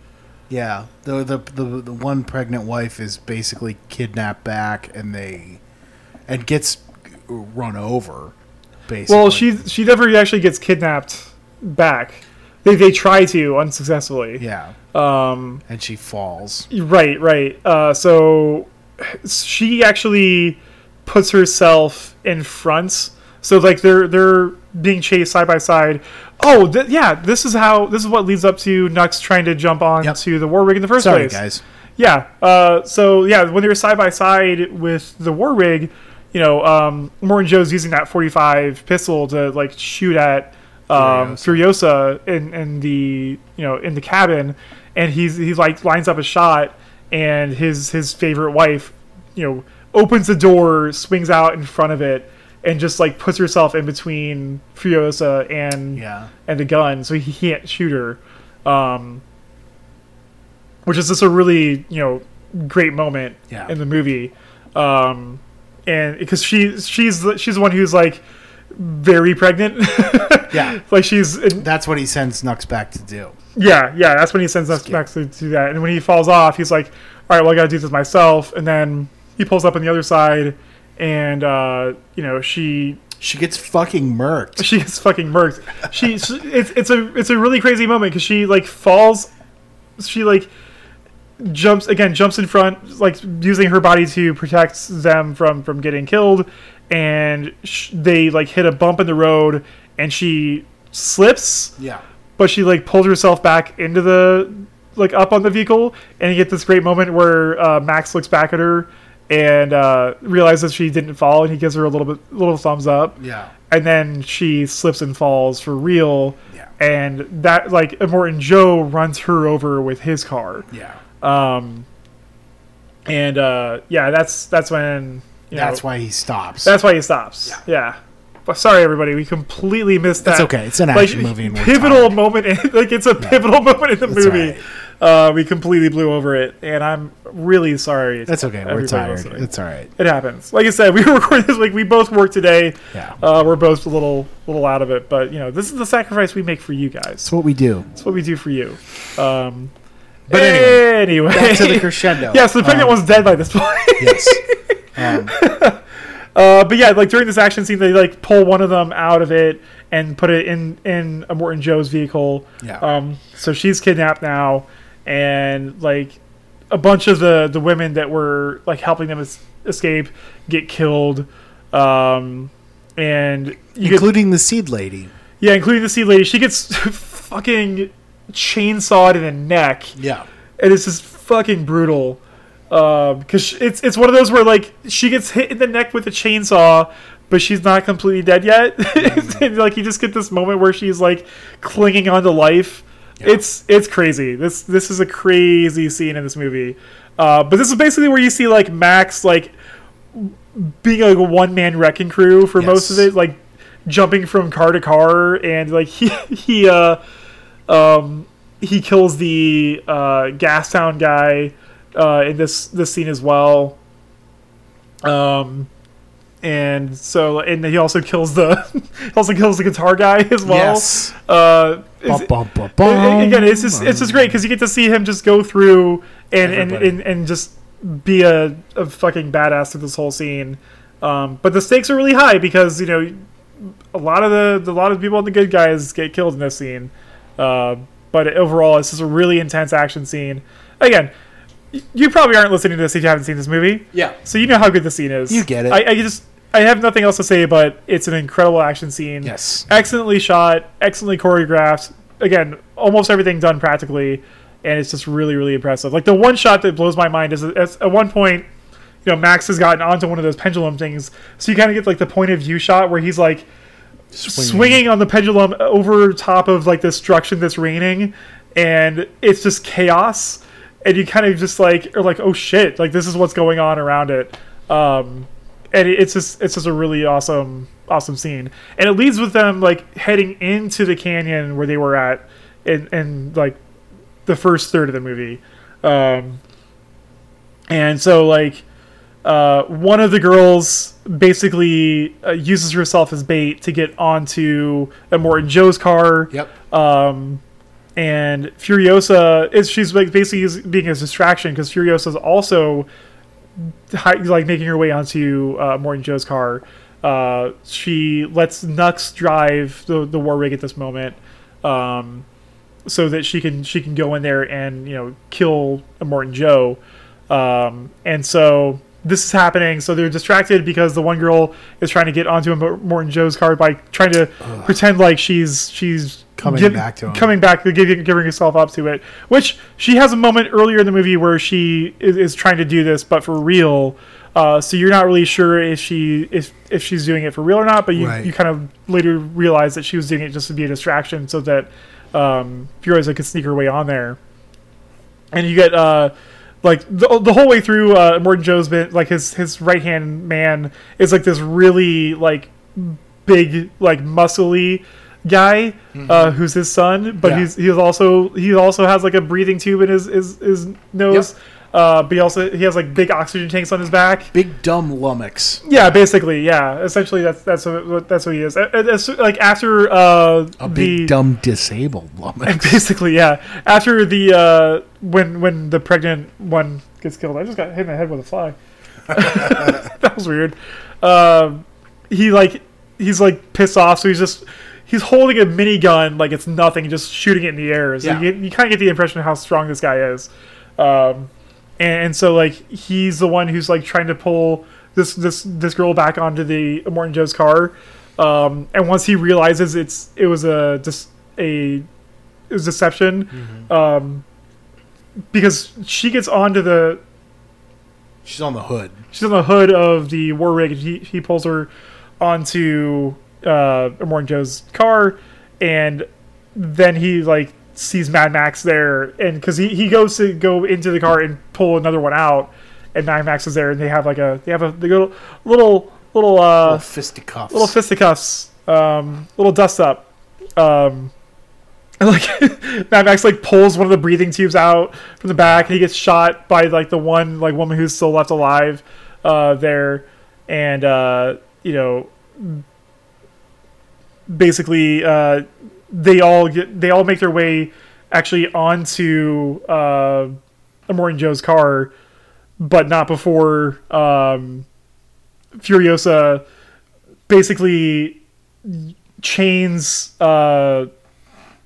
yeah. The, the the the one pregnant wife is basically kidnapped back, and they and gets run over. Basically, Well, she she never actually gets kidnapped back. They they try to unsuccessfully. yeah, Um, and she falls. right, right. Uh, so she actually puts herself in front. So like they're they're being chased side by side. Oh, th- yeah. This is how this is what leads up to Nux trying to jump on Yep. to the war rig in the first Sorry, place. guys. Yeah. Uh, so yeah, when they were side by side with the war rig, you know, um, Immortan Joe's using that 45 pistol to like shoot at um, Furiosa in, in the you know in the cabin, and he's he like lines up a shot, and his his favorite wife, you know, opens the door, swings out in front of it, and just like puts herself in between Furiosa and Yeah, and the gun, so he can't shoot her. Um, which is just a really you know great moment Yeah. in the movie, um, and because she she's the- she's the one who's like very pregnant. yeah. like she's in, That's what he sends Nux back to do. yeah yeah. That's when he sends Skip. back to do that, and when he falls off, he's like, all right, well I got to do this myself, and then he pulls up on the other side, and uh, you know she She gets fucking murked. she gets fucking murked. She, she it's it's a it's a really crazy moment because she like falls, she like jumps again jumps in front like using her body to protect them from from getting killed, and sh- they like hit a bump in the road and she slips, Yeah, but she like pulls herself back into the like up on the vehicle, and you get this great moment where uh, Max looks back at her and uh, realizes she didn't fall, and he gives her a little bit little thumbs up yeah, and then she slips and falls for real. Yeah. And that like Immortan Joe runs her over with his car. yeah. Um and uh yeah, that's that's when you That's know, why he stops. that's why he stops. Yeah. But sorry everybody, we completely missed that. It's okay. It's an like, action movie and pivotal tired. moment in, like it's a pivotal moment in the That's movie. right. Uh we completely blew over it and I'm really sorry. That's okay. We're tired. listening. It's all right. It happens. Like I said, we were recording this week. We both work today. Yeah. Uh, we're both a little, little out of it, but you know, this is the sacrifice we make for you guys. It's what we do. It's what we do for you. Um, But anyway, anyway, Back to the crescendo. yeah, so the pregnant Um, one's dead by this point. Yes. Um, uh, but yeah, like during this action scene, they like pull one of them out of it and put it in in Immortan Joe's vehicle. Yeah. Um, so she's kidnapped now, and like a bunch of the the women that were like helping them es- escape get killed. Um, and you get including the seed lady. Yeah, including the seed lady. She gets fucking chainsawed in the neck, Yeah. and it's just fucking brutal. Because it's it's one of those where like she gets hit in the neck with a chainsaw, but she's not completely dead yet. And, like you just get this moment where she's like clinging onto life, It's it's crazy. This this is a crazy scene in this movie. Uh, but this is basically where you see like Max like being like a one man wrecking crew for most of it, like jumping from car to car, and like he he uh um he kills the uh, gas town guy uh, in this this scene as well. Um, and so and he also kills the he also kills the guitar guy as well. Yes. Uh, it's- Bum, bum, bum, again, it's just it's just great because you get to see him just go through and and, Everybody. and, and just be a, a fucking badass through this whole scene. Um, but the stakes are really high because you know a lot of the, the a lot of people and the good guys get killed in this scene. Uh, but overall, it's just a really intense action scene. Again, you probably aren't listening to this if you haven't seen this movie, Yeah. so you know how good the scene is. You get it. I, I just I have nothing else to say, but it's an incredible action scene Yes. excellently shot, excellently choreographed. Again, almost everything done practically, and it's just really, really impressive. Like the one shot that blows my mind is, is at one point, you know, Max has gotten onto one of those pendulum things, so you kind of get like the point of view shot where he's like swinging on the pendulum over top of like this destruction that's raining, and it's just chaos. And you kind of just like are like, oh shit, like this is what's going on around it. Um, and it- it's just it's just a really awesome awesome scene, and it leads with them like heading into the canyon where they were at, in in like the first third of the movie. Um, and so like uh, one of the girls basically uh, uses herself as bait to get onto Immortan Joe's car. Yep. Um, and Furiosa is she's like basically being a distraction because Furiosa is also like making her way onto uh, Immortan Joe's car. Uh, she lets Nux drive the the war rig at this moment, um, so that she can she can go in there and you know kill Morton Joe. Um, and so this is happening. So they're distracted because the one girl is trying to get onto Immortan Joe's car by trying to pretend like she's she's Coming back to him. coming back, giving giving herself up to it. Which she has a moment earlier in the movie where she is, is trying to do this, but for real. Uh, so you're not really sure if she if if she's doing it for real or not, but you, Right. you kind of later realize that she was doing it just to be a distraction, so that um, Furiosa could sneak her way on there. And you get uh, like the, the whole way through, uh, Immortan Joe's been like his his right hand man is like this really like big like muscly guy uh, who's his son, but Yeah. he's he's also he also has like a breathing tube in his his, his nose. Uh, but he also he has like big oxygen tanks on his back. Big dumb lummox. Yeah, basically, yeah. Essentially, that's that's what that's what he is. Like after uh, A the big dumb disabled lummox. basically, yeah. After the uh, when when the pregnant one gets killed, I just got hit in the head with a fly. that was weird. Um, he like he's like pissed off, so he's just he's holding a minigun like it's nothing, just shooting it in the air. So Yeah. you, you kind of get the impression of how strong this guy is. Um, and, so like he's the one who's like trying to pull this this this girl back onto the Immortan Joe's car. Um, and once he realizes it's it was a just a it was deception, um, because she gets onto the She's on the hood. she's on the hood of the war rig and he, he pulls her onto uh Immortan Joe's car and then he like sees Mad Max there and because he, he goes to go into the car and pull another one out and Mad Max is there and they have like a they have a they go little little uh Little fisticuffs. little fisticuffs, um, little dust up. Um, and like Mad Max like pulls one of the breathing tubes out from the back, and he gets shot by like the one like woman who's still left alive uh, there, and uh, you know, basically uh, they all get they all make their way actually onto uh, Immortan Joe's car, but not before um, Furiosa basically chains uh,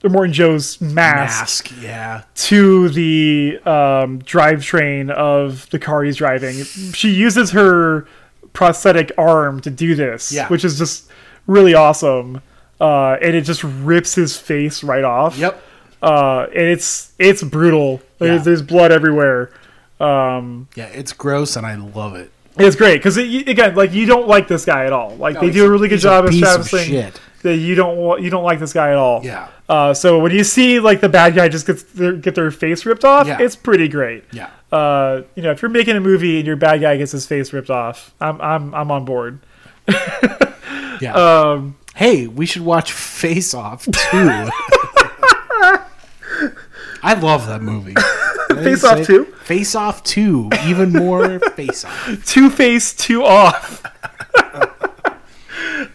Immortan Joe's mask, mask. Yeah. to the um, drivetrain of the car he's driving. She uses her prosthetic arm to do this, Yeah. which is just really awesome. Uh, and it just rips his face right off. Yep. Uh, and it's it's brutal. There's, Yeah. there's blood everywhere. Um, Yeah, it's gross and I love it. it's great because again, like you don't like this guy at all. Like No, they do a really good job of establishing. that you don't you don't like this guy at all. Yeah. Uh, so when you see like the bad guy just gets their, get their face ripped off, Yeah. it's pretty great. Yeah. Uh, you know, if you're making a movie and your bad guy gets his face ripped off, I'm I'm I'm on board. Yeah. Um, hey, we should watch Face Off too. I love that movie. Face Off 2? Face Off 2. Even more Face Off. two face, two off.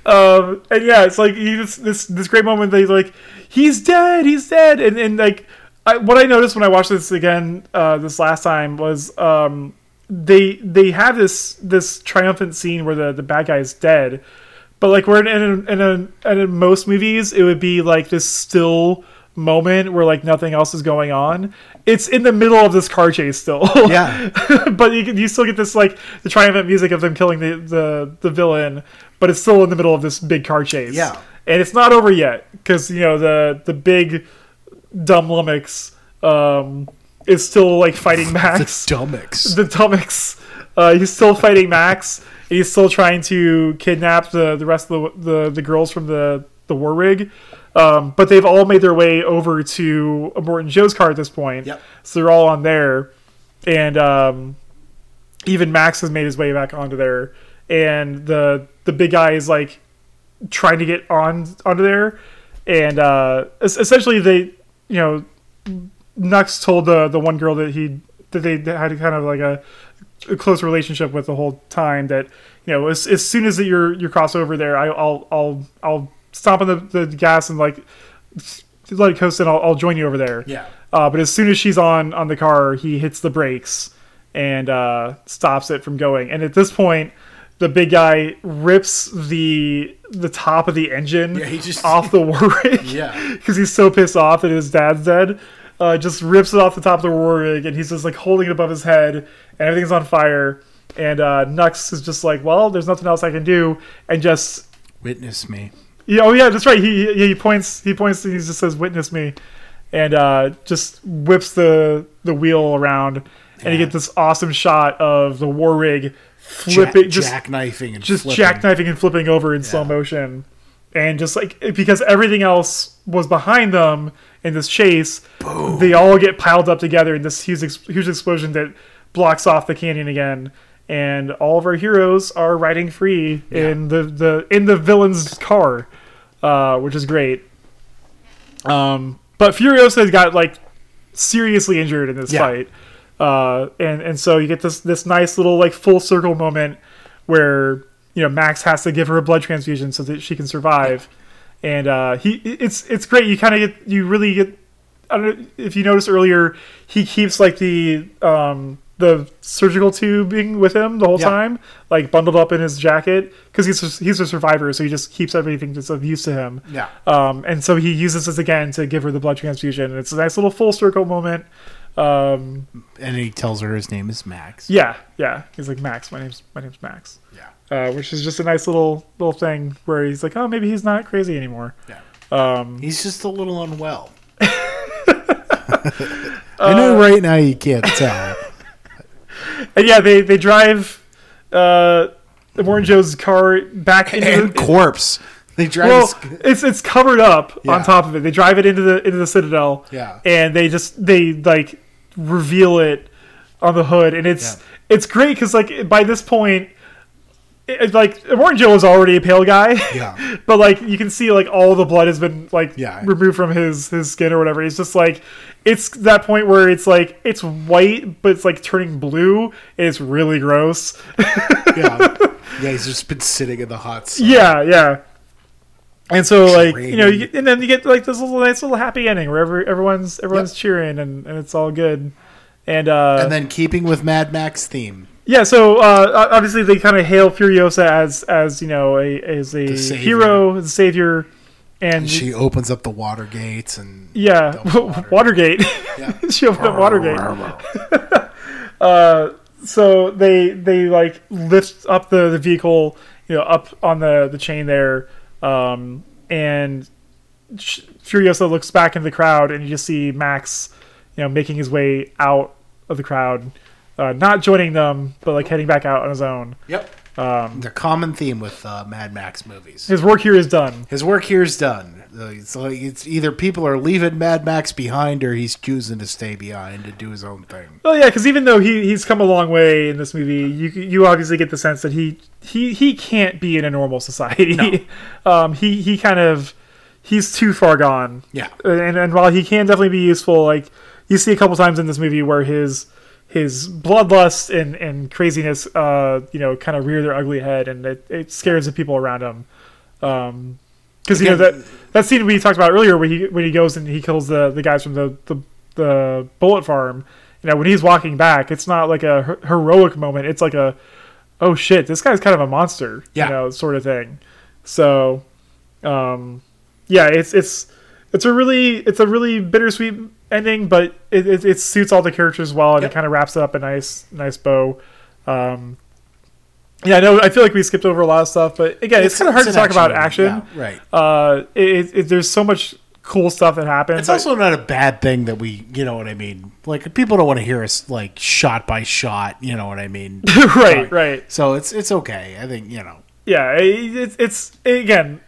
um, and yeah, it's like just, this this great moment. They like, he's dead, he's dead, and and like, I, what I noticed when I watched this again uh, this last time was um, they they have this this triumphant scene where the the bad guy is dead, but like we're in in, in, a, and in most movies it would be like this still moment where like nothing else is going on. It's in the middle of this car chase still. Yeah. but you can, you still get this like the triumphant music of them killing the, the the villain, but it's still in the middle of this big car chase. Yeah. and it's not over yet because you know the the big dumb lummox um, is still like fighting Max. the Dummix. the Dummix, uh, he's still fighting Max. He's still trying to kidnap the the rest of the the, the girls from the the war rig. Um, but they've all made their way over to Immortan Joe's car at this point. Yep. So they're all on there, and um, even Max has made his way back onto there, and the the big guy is like trying to get on onto there, and uh, essentially they, you know, Nux told the the one girl that he that they had kind of like a, a close relationship with the whole time that you know as, as soon as that you're you cross over there I, I'll I'll I'll stomp on the, the gas and like let it coast and I'll, I'll join you over there. Yeah. Uh, but as soon as she's on on the car, he hits the brakes and uh, stops it from going. And at this point, the big guy rips the the top of the engine Yeah, he just- off the war rig. Yeah. because he's so pissed off that his dad's dead. Uh, just rips it off the top of the war rig, and he's just like holding it above his head, and everything's on fire. And uh, Nux is just like, "Well, there's nothing else I can do," and just Witness me. yeah, oh yeah, that's right. He he, he points. He points. And he just says, "Witness me," and uh, just whips the the wheel around, and you Yeah. get this awesome shot of the war rig Jack, flipping, just jackknifing and just flipping. jackknifing and flipping over in slow motion, and just like because everything else was behind them in this chase, they all get piled up together in this huge ex- huge explosion that blocks off the canyon again. And all of our heroes are riding free in the, the in the villain's car, uh, which is great. Um, but Furiosa's got like seriously injured in this Yeah. fight, uh, and and so you get this this nice little like full circle moment where you know Max has to give her a blood transfusion so that she can survive, and uh, he it's it's great. You kind of get you really get. I don't know if you noticed earlier, he keeps like the um, the surgical tubing with him the whole Yeah. time, like bundled up in his jacket because he's a, he's a survivor, so he just keeps everything that's of use to him. Yeah. Um, and so he uses this again to give her the blood transfusion. And it's a nice little full circle moment. Um, And he tells her his name is Max. yeah, yeah. He's like Max. My name's my name's Max. Yeah. Uh, which is just a nice little little thing where he's like, oh, maybe he's not crazy anymore. Yeah. Um, He's just a little unwell. I know right now you can't tell. and yeah, they they drive uh, Immortan Joe's car back into and the, corpse. They drive. well, his- it's it's covered up Yeah. on top of it. They drive it into the into the citadel. Yeah. and they just they like reveal it on the hood, and it's Yeah. it's great because like by this point, it, it, like Immortan Joe was already a pale guy. Yeah. but like you can see like all the blood has been like Yeah. removed from his his skin or whatever. It's just like it's that point where it's like it's white, but it's like turning blue. And it's really gross. yeah. Yeah. He's just been sitting in the hot sun. Yeah, yeah. And so, like you know, you and then you get like this little nice little happy ending where every, everyone's everyone's cheering and, and it's all good. And uh, And then keeping with Mad Max theme. Yeah, so uh, obviously they kind of hail Furiosa as as you know a as a savior. hero, as a savior, and She opens up the water gates and yeah, water. Watergate. Yeah. she opened up Watergate. uh, so they they like lift up the, the vehicle, you know, up on the the chain there, um, and Furiosa looks back into the crowd, and you just see Max, you know, making his way out of the crowd, uh, not joining them, but like heading back out on his own. Yep. Um, The common theme with uh, Mad Max movies. his work here is done. His work here is done. Uh, It's like it's either people are leaving Mad Max behind, or he's choosing to stay behind to do his own thing. Well, yeah, because even though he he's come a long way in this movie, you you obviously get the sense that he he he can't be in a normal society. um, he he kind of he's too far gone. Yeah. and and while he can definitely be useful, like you see a couple times in this movie where his his bloodlust and and craziness, uh, you know, kind of rear their ugly head, and it, it scares the people around him. Um, because you know that that scene we talked about earlier, where he when he goes and he kills the the guys from the the, the bullet farm. You know, when he's walking back, it's not like a her- heroic moment. It's like a, oh shit, this guy's kind of a monster. Yeah. You know, sort of thing. So, um, yeah, it's it's it's a really it's a really bittersweet ending, but it, it, it suits all the characters well, and Yep. it kind of wraps it up a nice nice bow. Um, yeah, I know. I feel like we skipped over a lot of stuff, but again, it's, kind of hard to talk about action. Yeah, right. Uh, it, it, it- there's so much cool stuff that happens. It's also not a bad thing that we, you know what I mean. Like people don't want to hear us like shot by shot. You know what I mean. right, right. So it's it's okay. I think you know. yeah, it, it's it's again,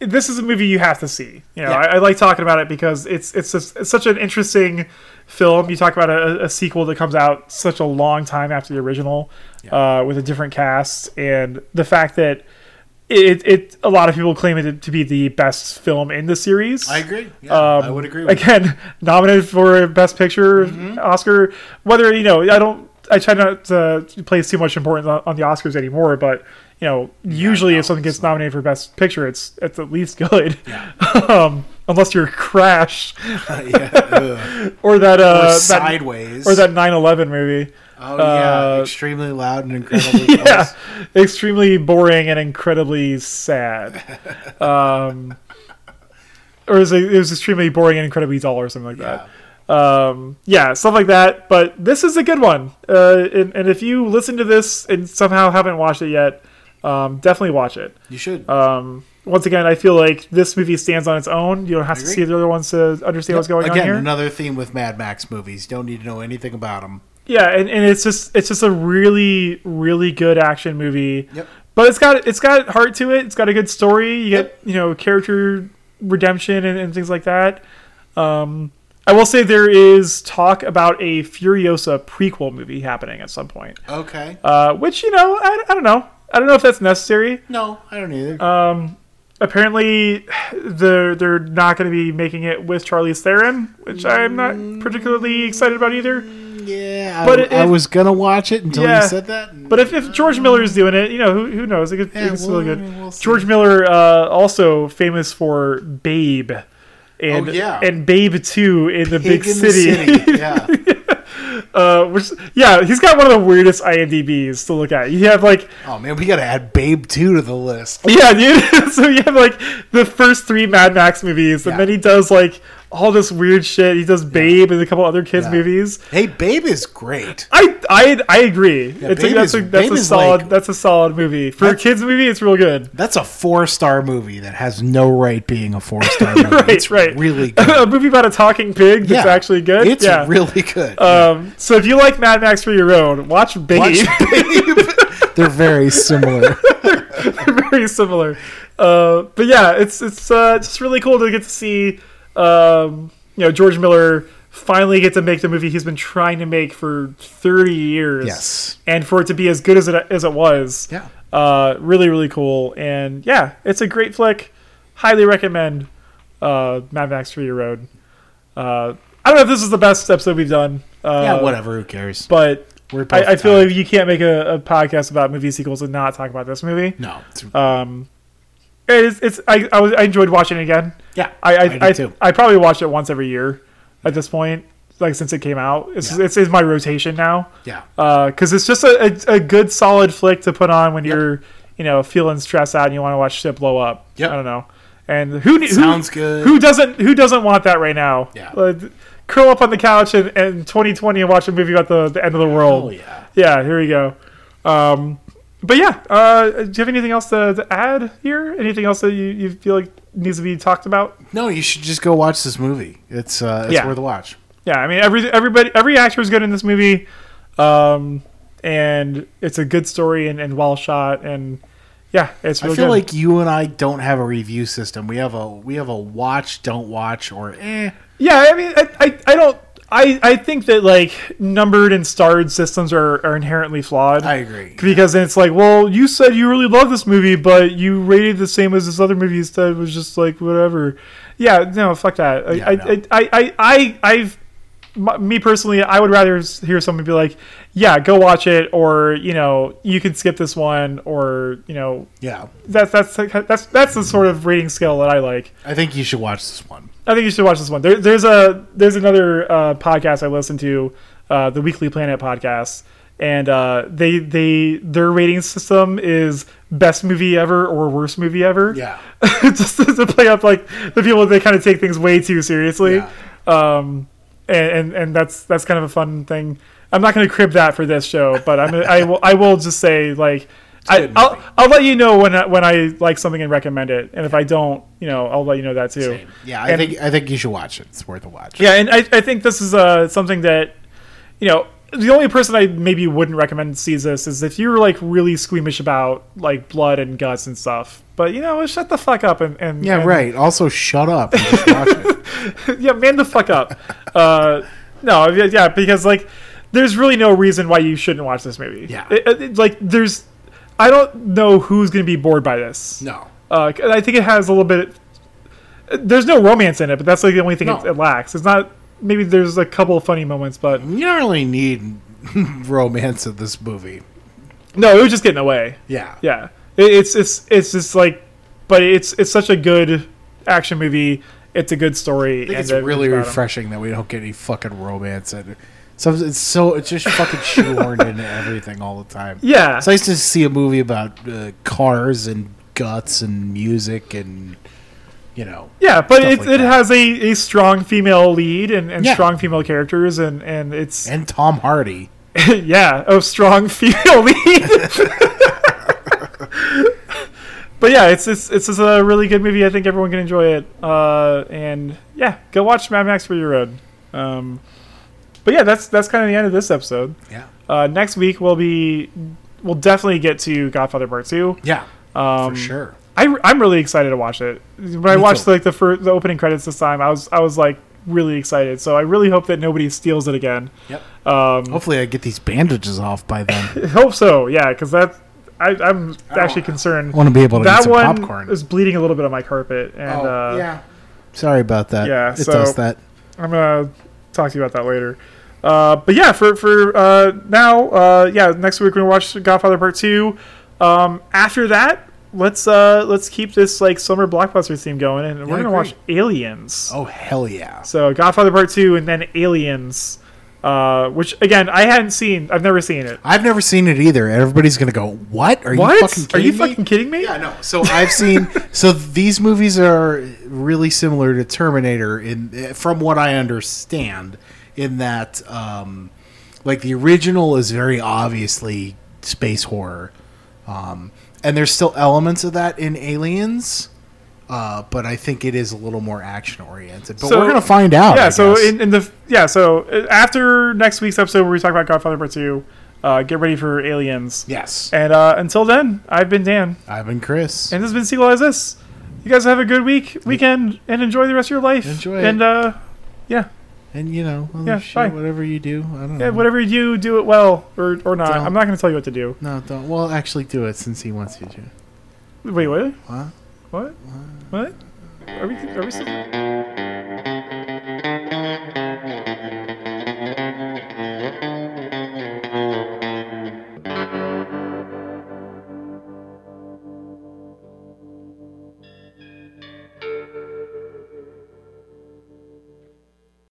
this is a movie you have to see. You know, Yeah. I, I like talking about it because it's it's, it's such an interesting film. You talk about a, a sequel that comes out such a long time after the original, uh, with a different cast, and the fact that it, it a lot of people claim it to be the best film in the series. I agree. Yeah, Um, I would agree. With again nominated for best picture Mm-hmm. Oscar. Whether you know, I don't. I try not to place too much importance on, on the Oscars anymore, but you know, usually no, if something gets nominated for best picture, it's it's at least good. Yeah. um, unless you're Crash you. yeah. or that Or uh that, sideways. or that 9/11 movie. Oh yeah, uh, extremely loud and incredibly yeah, close. extremely boring and incredibly sad. Um, or is it, it was extremely boring and incredibly dull or something like that. um, yeah, stuff like that. But this is a good one. Uh, and, and if you listen to this and somehow haven't watched it yet, um, definitely watch it. You should. Um, once again, I feel like this movie stands on its own. You don't have to see the other ones to understand what's going Again, on here. another theme with Mad Max movies. Don't need to know anything about them. Yeah, and, and it's just it's just a really really good action movie. Yep. But it's got it's got heart to it. It's got a good story. You Yep. get you know character redemption and, and things like that. Um, I will say there is talk about a Furiosa prequel movie happening at some point. Okay. Uh, which you know I, I don't know I don't know if that's necessary. No, I don't either. Um, apparently they're they're not going to be making it with Charlize Theron, which I'm not particularly excited about either. yeah, but I, it- I was gonna watch it until Yeah. you said that. But if, if George Miller is doing it, you know, who, who knows? It could, Yeah, it could still well, good. we'll. George Miller, uh, also famous for Babe. And, Oh, yeah. and Babe 2 in the Pig big in city. the city. Yeah. uh, which, yeah, he's got one of the weirdest IMDb's to look at. You have like, oh man, we gotta add Babe two to the list. yeah, dude. so you have like the first three Mad Max movies, and Yeah. then he does like all this weird shit. He does Babe and a couple other kids' Yeah. movies. Hey, Babe is great. I I I agree. it's like, Babe that's is- a that's Babe a solid like- that's a solid movie for a kids movie. It's real good. That's a four star movie that has no right being a four star movie. Right, it's right. Really a movie about a talking pig that's Yeah. actually good. It's yeah. really good. um, so if you like Mad Max for your own, watch Babe. Watch Babe. They're very similar. They're Very similar. Uh, but yeah, it's it's uh, just really cool to get to see. Um, you know, George Miller finally get to make the movie he's been trying to make for 30 years. Yes. And for it to be as good as it as it was. Yeah. Uh, really, really cool. And yeah, it's a great flick. Highly recommend uh, Mad Max Fury Road. Uh, I don't know if this is the best episode we've done. Uh, Yeah, whatever. Who cares? But We're I, I feel tired. like you can't make a, a podcast about movie sequels and not talk about this movie. no. It's, Um, it's, it's I, I, was, I enjoyed watching it again. yeah, I I, I, too. I probably watch it once every year at this point, like since it came out. It's Yeah. it's, it's my rotation now Yeah. because it's just a, a, a good solid flick to put on when you're you know feeling stressed out and you want to watch shit blow up. Yep. I don't know. And who who Sounds good. Who doesn't who doesn't want that right now? Yeah. Like, curl up on the couch in, in 2020 and watch a movie about the, the end of the world. Oh yeah. Yeah, here we go. Um, but yeah, uh, do you have anything else to, to add here? Anything else that you, you feel like needs to be talked about? No, you should just go watch this movie. It's uh, it's Yeah. worth a watch. Yeah, I mean every everybody every actor is good in this movie. Um, and it's a good story and, and well shot, and yeah, it's Really I feel good. like you and I don't have a review system. We have a we have a watch, don't watch, or eh. Yeah, I mean, I, I, I don't. I, I think that like numbered and starred systems are, are inherently flawed. I agree. because then it's like, well, you said you really love this movie, but you rated the same as this other movie instead. It was just like whatever. Yeah, no, fuck that. I, Yeah, I, no. I, I, I, I, I've, m- me personally, I would rather hear someone be like, yeah, go watch it, or you know, you can skip this one, or you know, Yeah, that's that's that's that's the sort of rating scale that I like. I think you should watch this one. I think you should watch this one. There, there's a there's another uh, podcast I listen to, uh, the Weekly Planet podcast, and uh, they they their rating system is best movie ever or worst movie ever. Yeah, just to play up like the people that kind of take things way too seriously. Yeah. Um, and, and and that's that's kind of a fun thing. I'm not going to crib that for this show, but I'm I will I will just say like. I, good I'll. I'll let you know when I, when I like something and recommend it, and if I don't, you know, I'll let you know that too. Same. yeah. I And- think I think you should watch it. It's worth a watch. Yeah, and I, I think this is uh, something that, you know, the only person I maybe wouldn't recommend sees this is if you're like really squeamish about like blood and guts and stuff. But you know, shut the fuck up and, and Yeah, and- right. Also, shut up and watch it. yeah, man, the fuck up. uh, no, yeah, because like, there's really no reason why you shouldn't watch this movie. Yeah. It- it- like there's, I don't know who's gonna be bored by this. No, Uh, I think it has a little bit. There's no romance in it, but that's like the only thing No. it, it lacks. It's not. Maybe there's a couple of funny moments, but you don't really need romance in this movie. no, it was just getting away. Yeah, Yeah, it, it's it's it's just like, but it's it's such a good action movie. It's a good story. I think and it's really refreshing that we don't get any fucking romance in it. So it's so it's just fucking shoehorned into everything all the time. Yeah, It's nice to see a movie about uh, cars and guts and music and you know yeah, but it, like it that. has a, a strong female lead and, and Yeah. strong female characters and and it's and Tom Hardy. yeah, oh, strong female lead. but yeah, it's it's it's just a really good movie. I think everyone can enjoy it. Uh, and yeah, go watch Mad Max Fury Road. Um, but yeah, that's that's kind of the end of this episode. Yeah, Uh, next week we'll be we'll definitely get to Godfather Part Two. yeah, Um, for sure. I I'm really excited to watch it. When I watched too. like the first, the opening credits this time, I was I was like really excited. So I really hope that nobody steals it again. Yep. Um, Hopefully, I get these bandages off by then. hope so. Yeah, because that I, I'm actually concerned. I want to be able to that eat some one popcorn. is bleeding a little bit on my carpet, and oh, uh, yeah. Sorry about that. Yeah, it so- does that. I'm gonna talk to you about that later. Uh, but yeah, for for uh, now, uh, yeah, next week we're gonna watch Godfather Part Two. Um, after that, let's uh, let's keep this like summer blockbuster theme going, and we're gonna watch Aliens. Oh hell yeah! So Godfather Part Two, and then Aliens, uh, which again I hadn't seen. I've never seen it. I've never seen it either. and Everybody's gonna go, "What? Are what? you fucking Are kidding you me?" fucking kidding me? Yeah, no. So I've seen. so these movies are really similar to Terminator in, from what I understand, in that, um, like the original is very obviously space horror, um, and there's still elements of that in Aliens. Uh, but I think it is a little more action oriented. But So- we're gonna find out. yeah I so in, in the yeah so uh, after next week's episode where we talk about godfather part 2 uh, get ready for aliens yes, and uh, until then i've been dan I've been Chris. and this has been sequel as this you guys have a good week weekend and enjoy the rest of your life Enjoy and uh, yeah And you know, well, Yeah, shit, whatever you do, I don't yeah know. whatever you do do it well or, or not Don't. i'm not going to tell you what to do No, don't. Well, actually, do it since he wants you to. wait what What? what what are we are we still